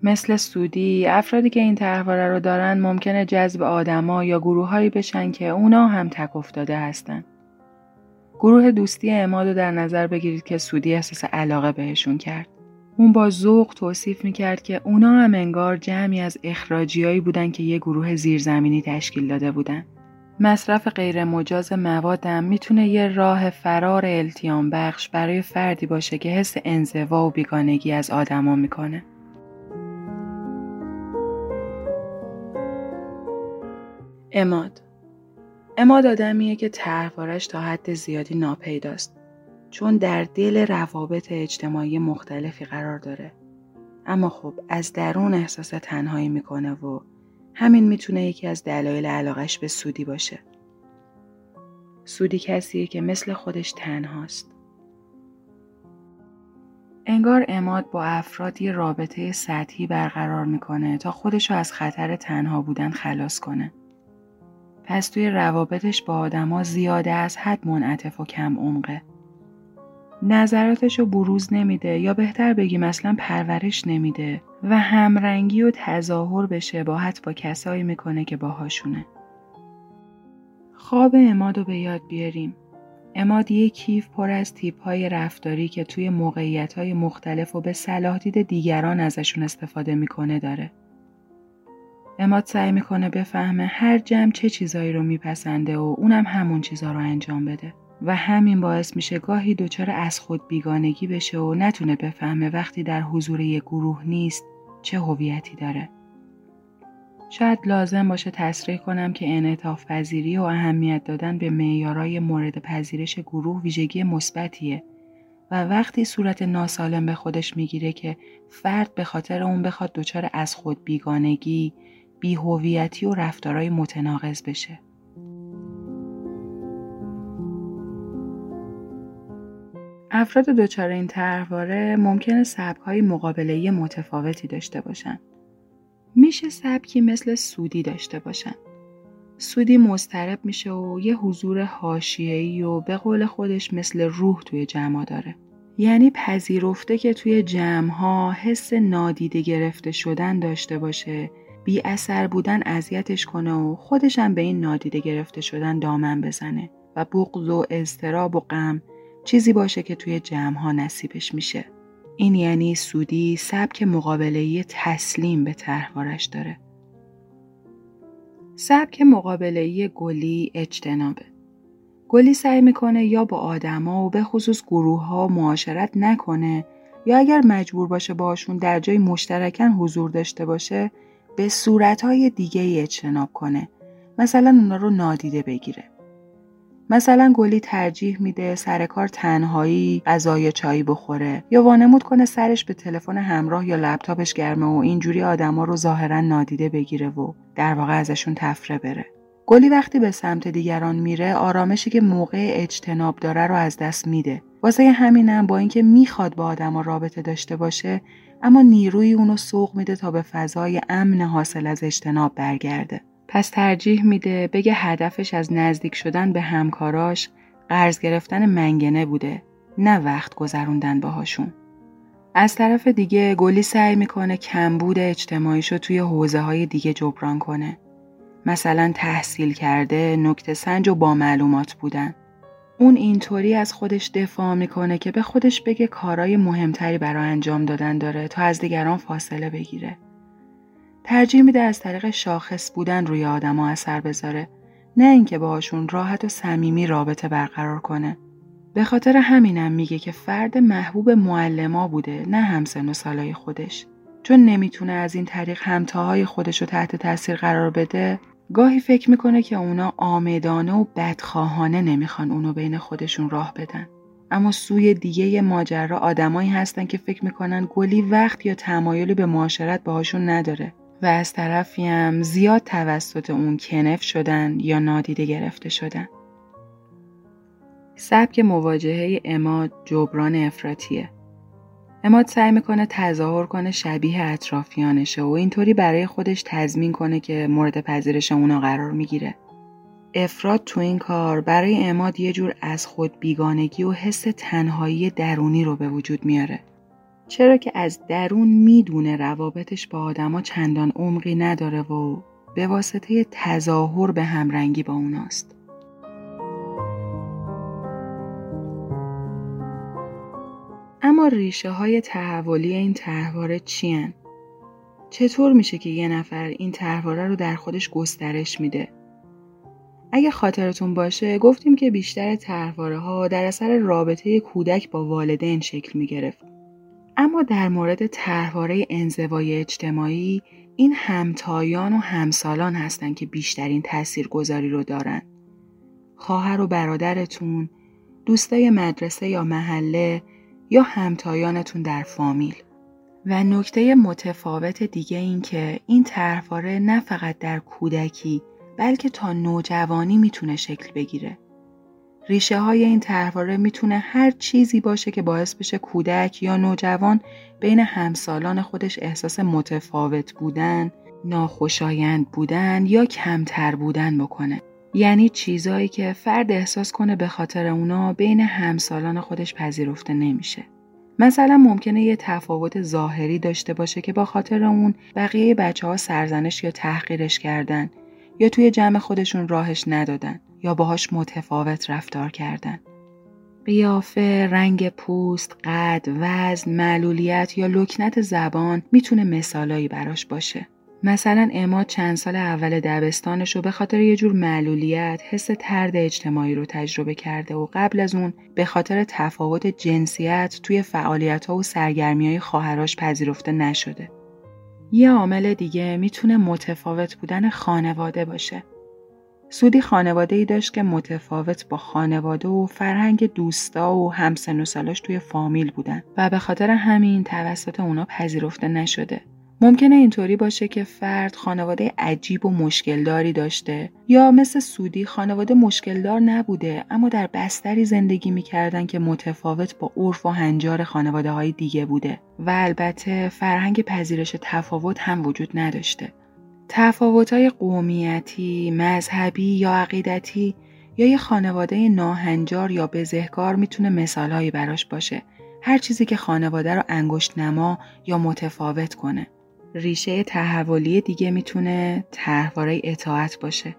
مثل سودی افرادی که این طرحواره رو دارن ممکنه جذب آدما یا گروههایی بشن که اونا هم تک افتاده هستن گروه دوستی اماد رو در نظر بگیرید که سودی احساس علاقه بهشون کرد اون با ذوق توصیف می‌کرد که اونا هم انگار جمعی از اخراجیایی بودن که یه گروه زیرزمینی تشکیل داده بودن. مصرف غیر مجاز موادم می‌تونه یه راه فرار التیام بخش برای فردی باشه که حس انزوا و بیگانگی از آدما می‌کنه. اماد اماد آدمیه که طرحوارش تا حد زیادی ناپیداست. چون در دل روابط اجتماعی مختلفی قرار داره. اما خب از درون احساس تنهایی می‌کنه و همین می‌تونه یکی از دلایل علاقش به سودی باشه. سودی کسیه که مثل خودش تنهاست. انگار اماد با افراد یه رابطه سطحی برقرار می‌کنه تا خودشو از خطر تنها بودن خلاص کنه. پس توی روابطش با آدما زیاده از حد منعطف و کم عمقه. نظراتش رو بروز نمیده یا بهتر بگیم اصلا پرورش نمیده و همرنگی و تظاهر به شباهت با کسایی می‌کنه که باهاشونه. خواب اماد رو به یاد بیاریم. اماد یه کیف پر از تیپ های رفتاری که توی موقعیت های مختلف و به صلاح دید دیگران ازشون استفاده می‌کنه داره. اماد سعی می‌کنه بفهمه هر جمع چه چیزایی رو میپسنده و اونم همون چیزا رو انجام بده. و همین باعث میشه گاهی دچار از خود بیگانگی بشه و نتونه بفهمه وقتی در حضور یک گروه نیست چه هویتی داره. شاید لازم باشه تصریح کنم که انعطاف پذیری و اهمیت دادن به معیارهای مورد پذیرش گروه ویژگی مثبتیه و وقتی صورت ناسالم به خودش می‌گیره که فرد به خاطر اون بخواد دچار از خود بیگانگی، بیهویتی و رفتارهای متناقض بشه. افراد دچار این طرحواره ممکنه سبک‌های مقابله‌ای متفاوتی داشته باشن. میشه سبکی مثل سودی داشته باشن. سودی مضطرب میشه و یه حضور حاشیه‌ای و به قول خودش مثل روح توی جمع داره. یعنی پذیرفته که توی جمعها حس نادیده گرفته شدن داشته باشه بی اثر بودن اذیتش کنه و خودشم به این نادیده گرفته شدن دامن بزنه و بغض و اضطراب و غم چیزی باشه که توی جمعها نصیبش میشه. این یعنی سودی سبک مقابلهی تسلیم به طرحوارش داره. سبک مقابلهی گلی اجتنابه. گلی سعی می‌کنه یا با آدما و به خصوص گروه ها معاشرت نکنه یا اگر مجبور باشه باشون در جای مشترکن حضور داشته باشه به صورتهای دیگه ای اجتناب کنه. مثلا اونا رو نادیده بگیره. مثلا گلی ترجیح میده سر کار تنهایی غذای چایی بخوره یا وانمود کنه سرش به تلفن همراه یا لپتاپش گرمه و اینجوری آدما رو ظاهرا نادیده بگیره و در واقع ازشون تفره بره گلی وقتی به سمت دیگران میره آرامشی که موقع اجتناب داره رو از دست میده واسه همینم با اینکه می‌خواد با آدما رابطه داشته باشه اما نیروی اونو سوق میده تا به فضای امن حاصل از اجتناب برگرده پس ترجیح میده بگه هدفش از نزدیک شدن به همکاراش قرض گرفتن منگنه بوده نه وقت گذروندن باهاشون. از طرف دیگه گلی سعی می‌کنه کمبود اجتماعیشو توی حوزه های دیگه جبران کنه. مثلا تحصیل کرده، نکته سنج و با معلومات بودن. اون اینطوری از خودش دفاع می‌کنه که به خودش بگه کارای مهمتری برای انجام دادن داره تا از دیگران فاصله بگیره. ترجیح میده از طریق شاخص بودن روی آدما اثر بذاره نه اینکه باهاشون راحت و صمیمی رابطه برقرار کنه به خاطر همینم میگه که فرد محبوب معلما بوده نه همسن و سالای خودش چون نمی‌تونه از این طریق همتاهای خودش رو تحت تاثیر قرار بده گاهی فکر می‌کنه که اونا آمدانه و بدخواهانه نمی‌خوان اونو بین خودشون راه بدن اما سوی دیگه ماجرا آدمایی هستن که فکر می‌کنن گلی وقت یا تمایلی به معاشرت باهاشون نداره و از طرفی هم زیاد توسط اون کنف شدن یا نادیده گرفته شدن. سبک مواجهه اماد جبران افراتیه. اماد سعی می‌کنه تظاهر کنه شبیه اطرافیانشه و اینطوری برای خودش تضمین کنه که مورد پذیرش اونا قرار می‌گیره. افراد تو این کار برای اماد یه جور از خود بیگانگی و حس تنهایی درونی رو به وجود میاره. چرا که از درون می‌دونه روابطش با آدما چندان عمقی نداره و به واسطه تظاهر به همرنگی با اوناست. اما ریشه های تحولی این تحواره چی چطور میشه که یه نفر این تحواره رو در خودش گسترش میده؟ اگه خاطرتون باشه گفتیم که بیشتر تحواره ها در اثر رابطه کودک با والدین شکل می اما در مورد طرحواره انزوای اجتماعی این همتایان و همسالان هستند که بیشترین تاثیرگذاری رو دارن. خواهر و برادرتون، دوستای مدرسه یا محله یا همتایانتون در فامیل. و نکته متفاوت دیگه این که این طرحواره نه فقط در کودکی بلکه تا نوجوانی می‌تونه شکل بگیره. ریشه های این طرحواره می‌تونه هر چیزی باشه که باعث بشه کودک یا نوجوان بین همسالان خودش احساس متفاوت بودن، ناخوشایند بودن یا کمتر بودن بکنه. یعنی چیزایی که فرد احساس کنه به خاطر اونا بین همسالان خودش پذیرفته نمیشه. مثلا ممکنه یه تفاوت ظاهری داشته باشه که با خاطر اون بقیه بچه ها سرزنش یا تحقیرش کردن یا توی جمع خودشون راهش ندادن یا باهاش متفاوت رفتار کردن. قیافه، رنگ پوست، قد، وزن، معلولیت یا لکنت زبان می‌تونه مثالایی براش باشه. مثلا اما چند سال اول دبستانش رو به خاطر یه جور معلولیت حس ترد اجتماعی رو تجربه کرده و قبل از اون به خاطر تفاوت جنسیت توی فعالیت ها و سرگرمی های خواهراش پذیرفته نشده. یه عامل دیگه می‌تونه متفاوت بودن خانواده باشه. سودی خانواده ای داشت که متفاوت با خانواده و فرهنگ دوستا و همسن و سالاش توی فامیل بودن و به خاطر همین توسط اونا پذیرفته نشده. ممکنه اینطوری باشه که فرد خانواده عجیب و مشکلداری داشته یا مثل سودی خانواده مشکلدار نبوده اما در بستری زندگی می‌کردن که متفاوت با عرف و هنجار خانواده های دیگه بوده و البته فرهنگ پذیرش تفاوت هم وجود نداشته. تفاوت های قومیتی، مذهبی یا عقیدتی یا یه خانواده ناهنجار یا بزهکار می‌تونه مثالهایی براش باشه. هر چیزی که خانواده رو انگشت نما یا متفاوت کنه. ریشه تحولی دیگه می‌تونه طرحواره اطاعت باشه.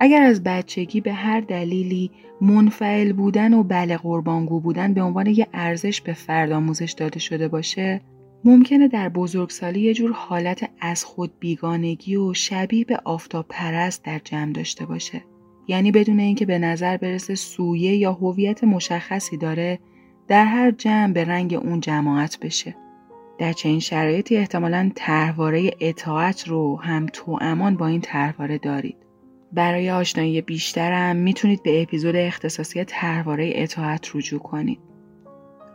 اگر از بچگی به هر دلیلی منفعل بودن و بله قربانگو بودن به عنوان یه ارزش به فرد آموزش داده شده باشه ممکنه در بزرگسالی یه جور حالت از خود بیگانگی و شبیه به آفتاب پرست در جمع داشته باشه. یعنی بدون اینکه به نظر برسه سویه یا هویت مشخصی داره در هر جمع به رنگ اون جماعت بشه. در چنین شرایطی احتمالا طرحواره اطاعت رو هم تو امان با این طرحواره دارید. برای آشنایی بیشترم می‌تونید به اپیزود اختصاصی طرحواره اطاعت رجوع کنید.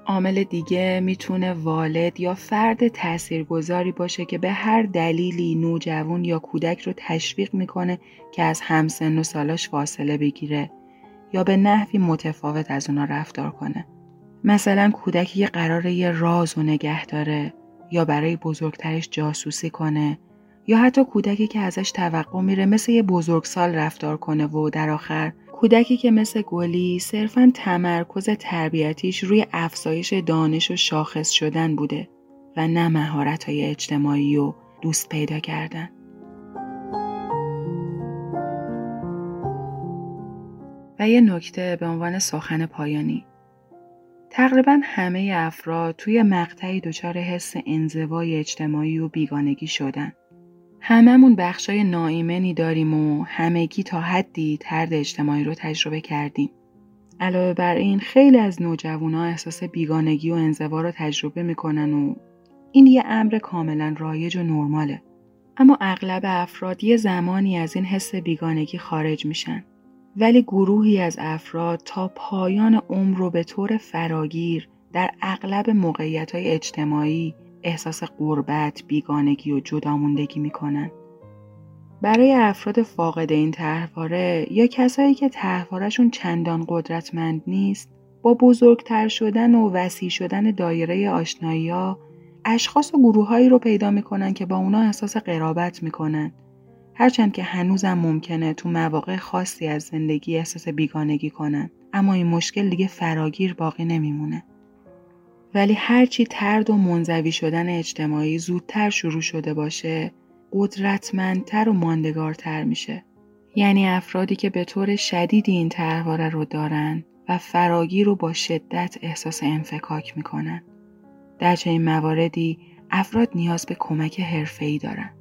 عامل دیگه می‌تونه والد یا فرد تاثیرگذاری باشه که به هر دلیلی نوجوان یا کودک رو تشویق می‌کنه که از همسن و سالاش فاصله بگیره یا به نحوی متفاوت از اونا رفتار کنه. مثلا کودکی که قراره یه راز و نگه داره یا برای بزرگترش جاسوسی کنه یا حتی کودکی که ازش توقع میره مثل یه بزرگسال رفتار کنه و در آخر کودکی که مثل گلی صرفا تمرکز تربیتیش روی افزایش دانش و شاخص شدن بوده و نه مهارت های اجتماعی و دوست پیدا کردن. و یه نکته به عنوان سخن پایانی تقریبا همه افراد توی مقطعی دچار حس انزوای اجتماعی و بیگانگی شدن. هممون بخشای ناایمنی داریم و همگی تا حدی ترد اجتماعی رو تجربه کردیم. علاوه بر این خیلی از نوجوانا احساس بیگانگی و انزوا رو تجربه می‌کنن و این یه امر کاملا رایج و نرماله. اما اغلب افراد یه زمانی از این حس بیگانگی خارج میشن. ولی گروهی از افراد تا پایان عمر رو به طور فراگیر در اغلب موقعیت های اجتماعی احساس قربت، بیگانگی و جداموندگی می‌کنن. برای افراد فاقد این طرحواره یا کسایی که طرحوارهشون چندان قدرتمند نیست با بزرگتر شدن و وسیع شدن دایره آشنایی اشخاص و گروههایی رو پیدا می‌کنن که با اونا احساس قرابت می‌کنن هرچند که هنوزم ممکنه تو مواقع خاصی از زندگی احساس بیگانگی کنن اما این مشکل دیگه فراگیر باقی نمیمونه. ولی هرچی ترد و منزوی شدن اجتماعی زودتر شروع شده باشه قدرتمندتر و ماندگارتر میشه. یعنی افرادی که به طور شدیدی این طرحواره رو دارن و فراگیر رو با شدت احساس انفکاک می‌کنن. در چنین مواردی افراد نیاز به کمک حرفه‌ای دارن.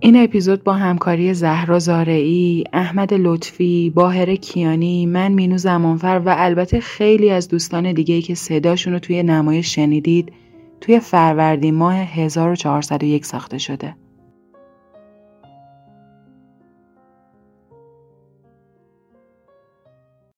این اپیزود با همکاری زهرا زارعی، احمد لطفی، باهر کیانی، من مینو زمانفر و البته خیلی از دوستان دیگه‌ای که صداشون رو توی نمایش شنیدید توی فروردین ماه 1401 ساخته شده.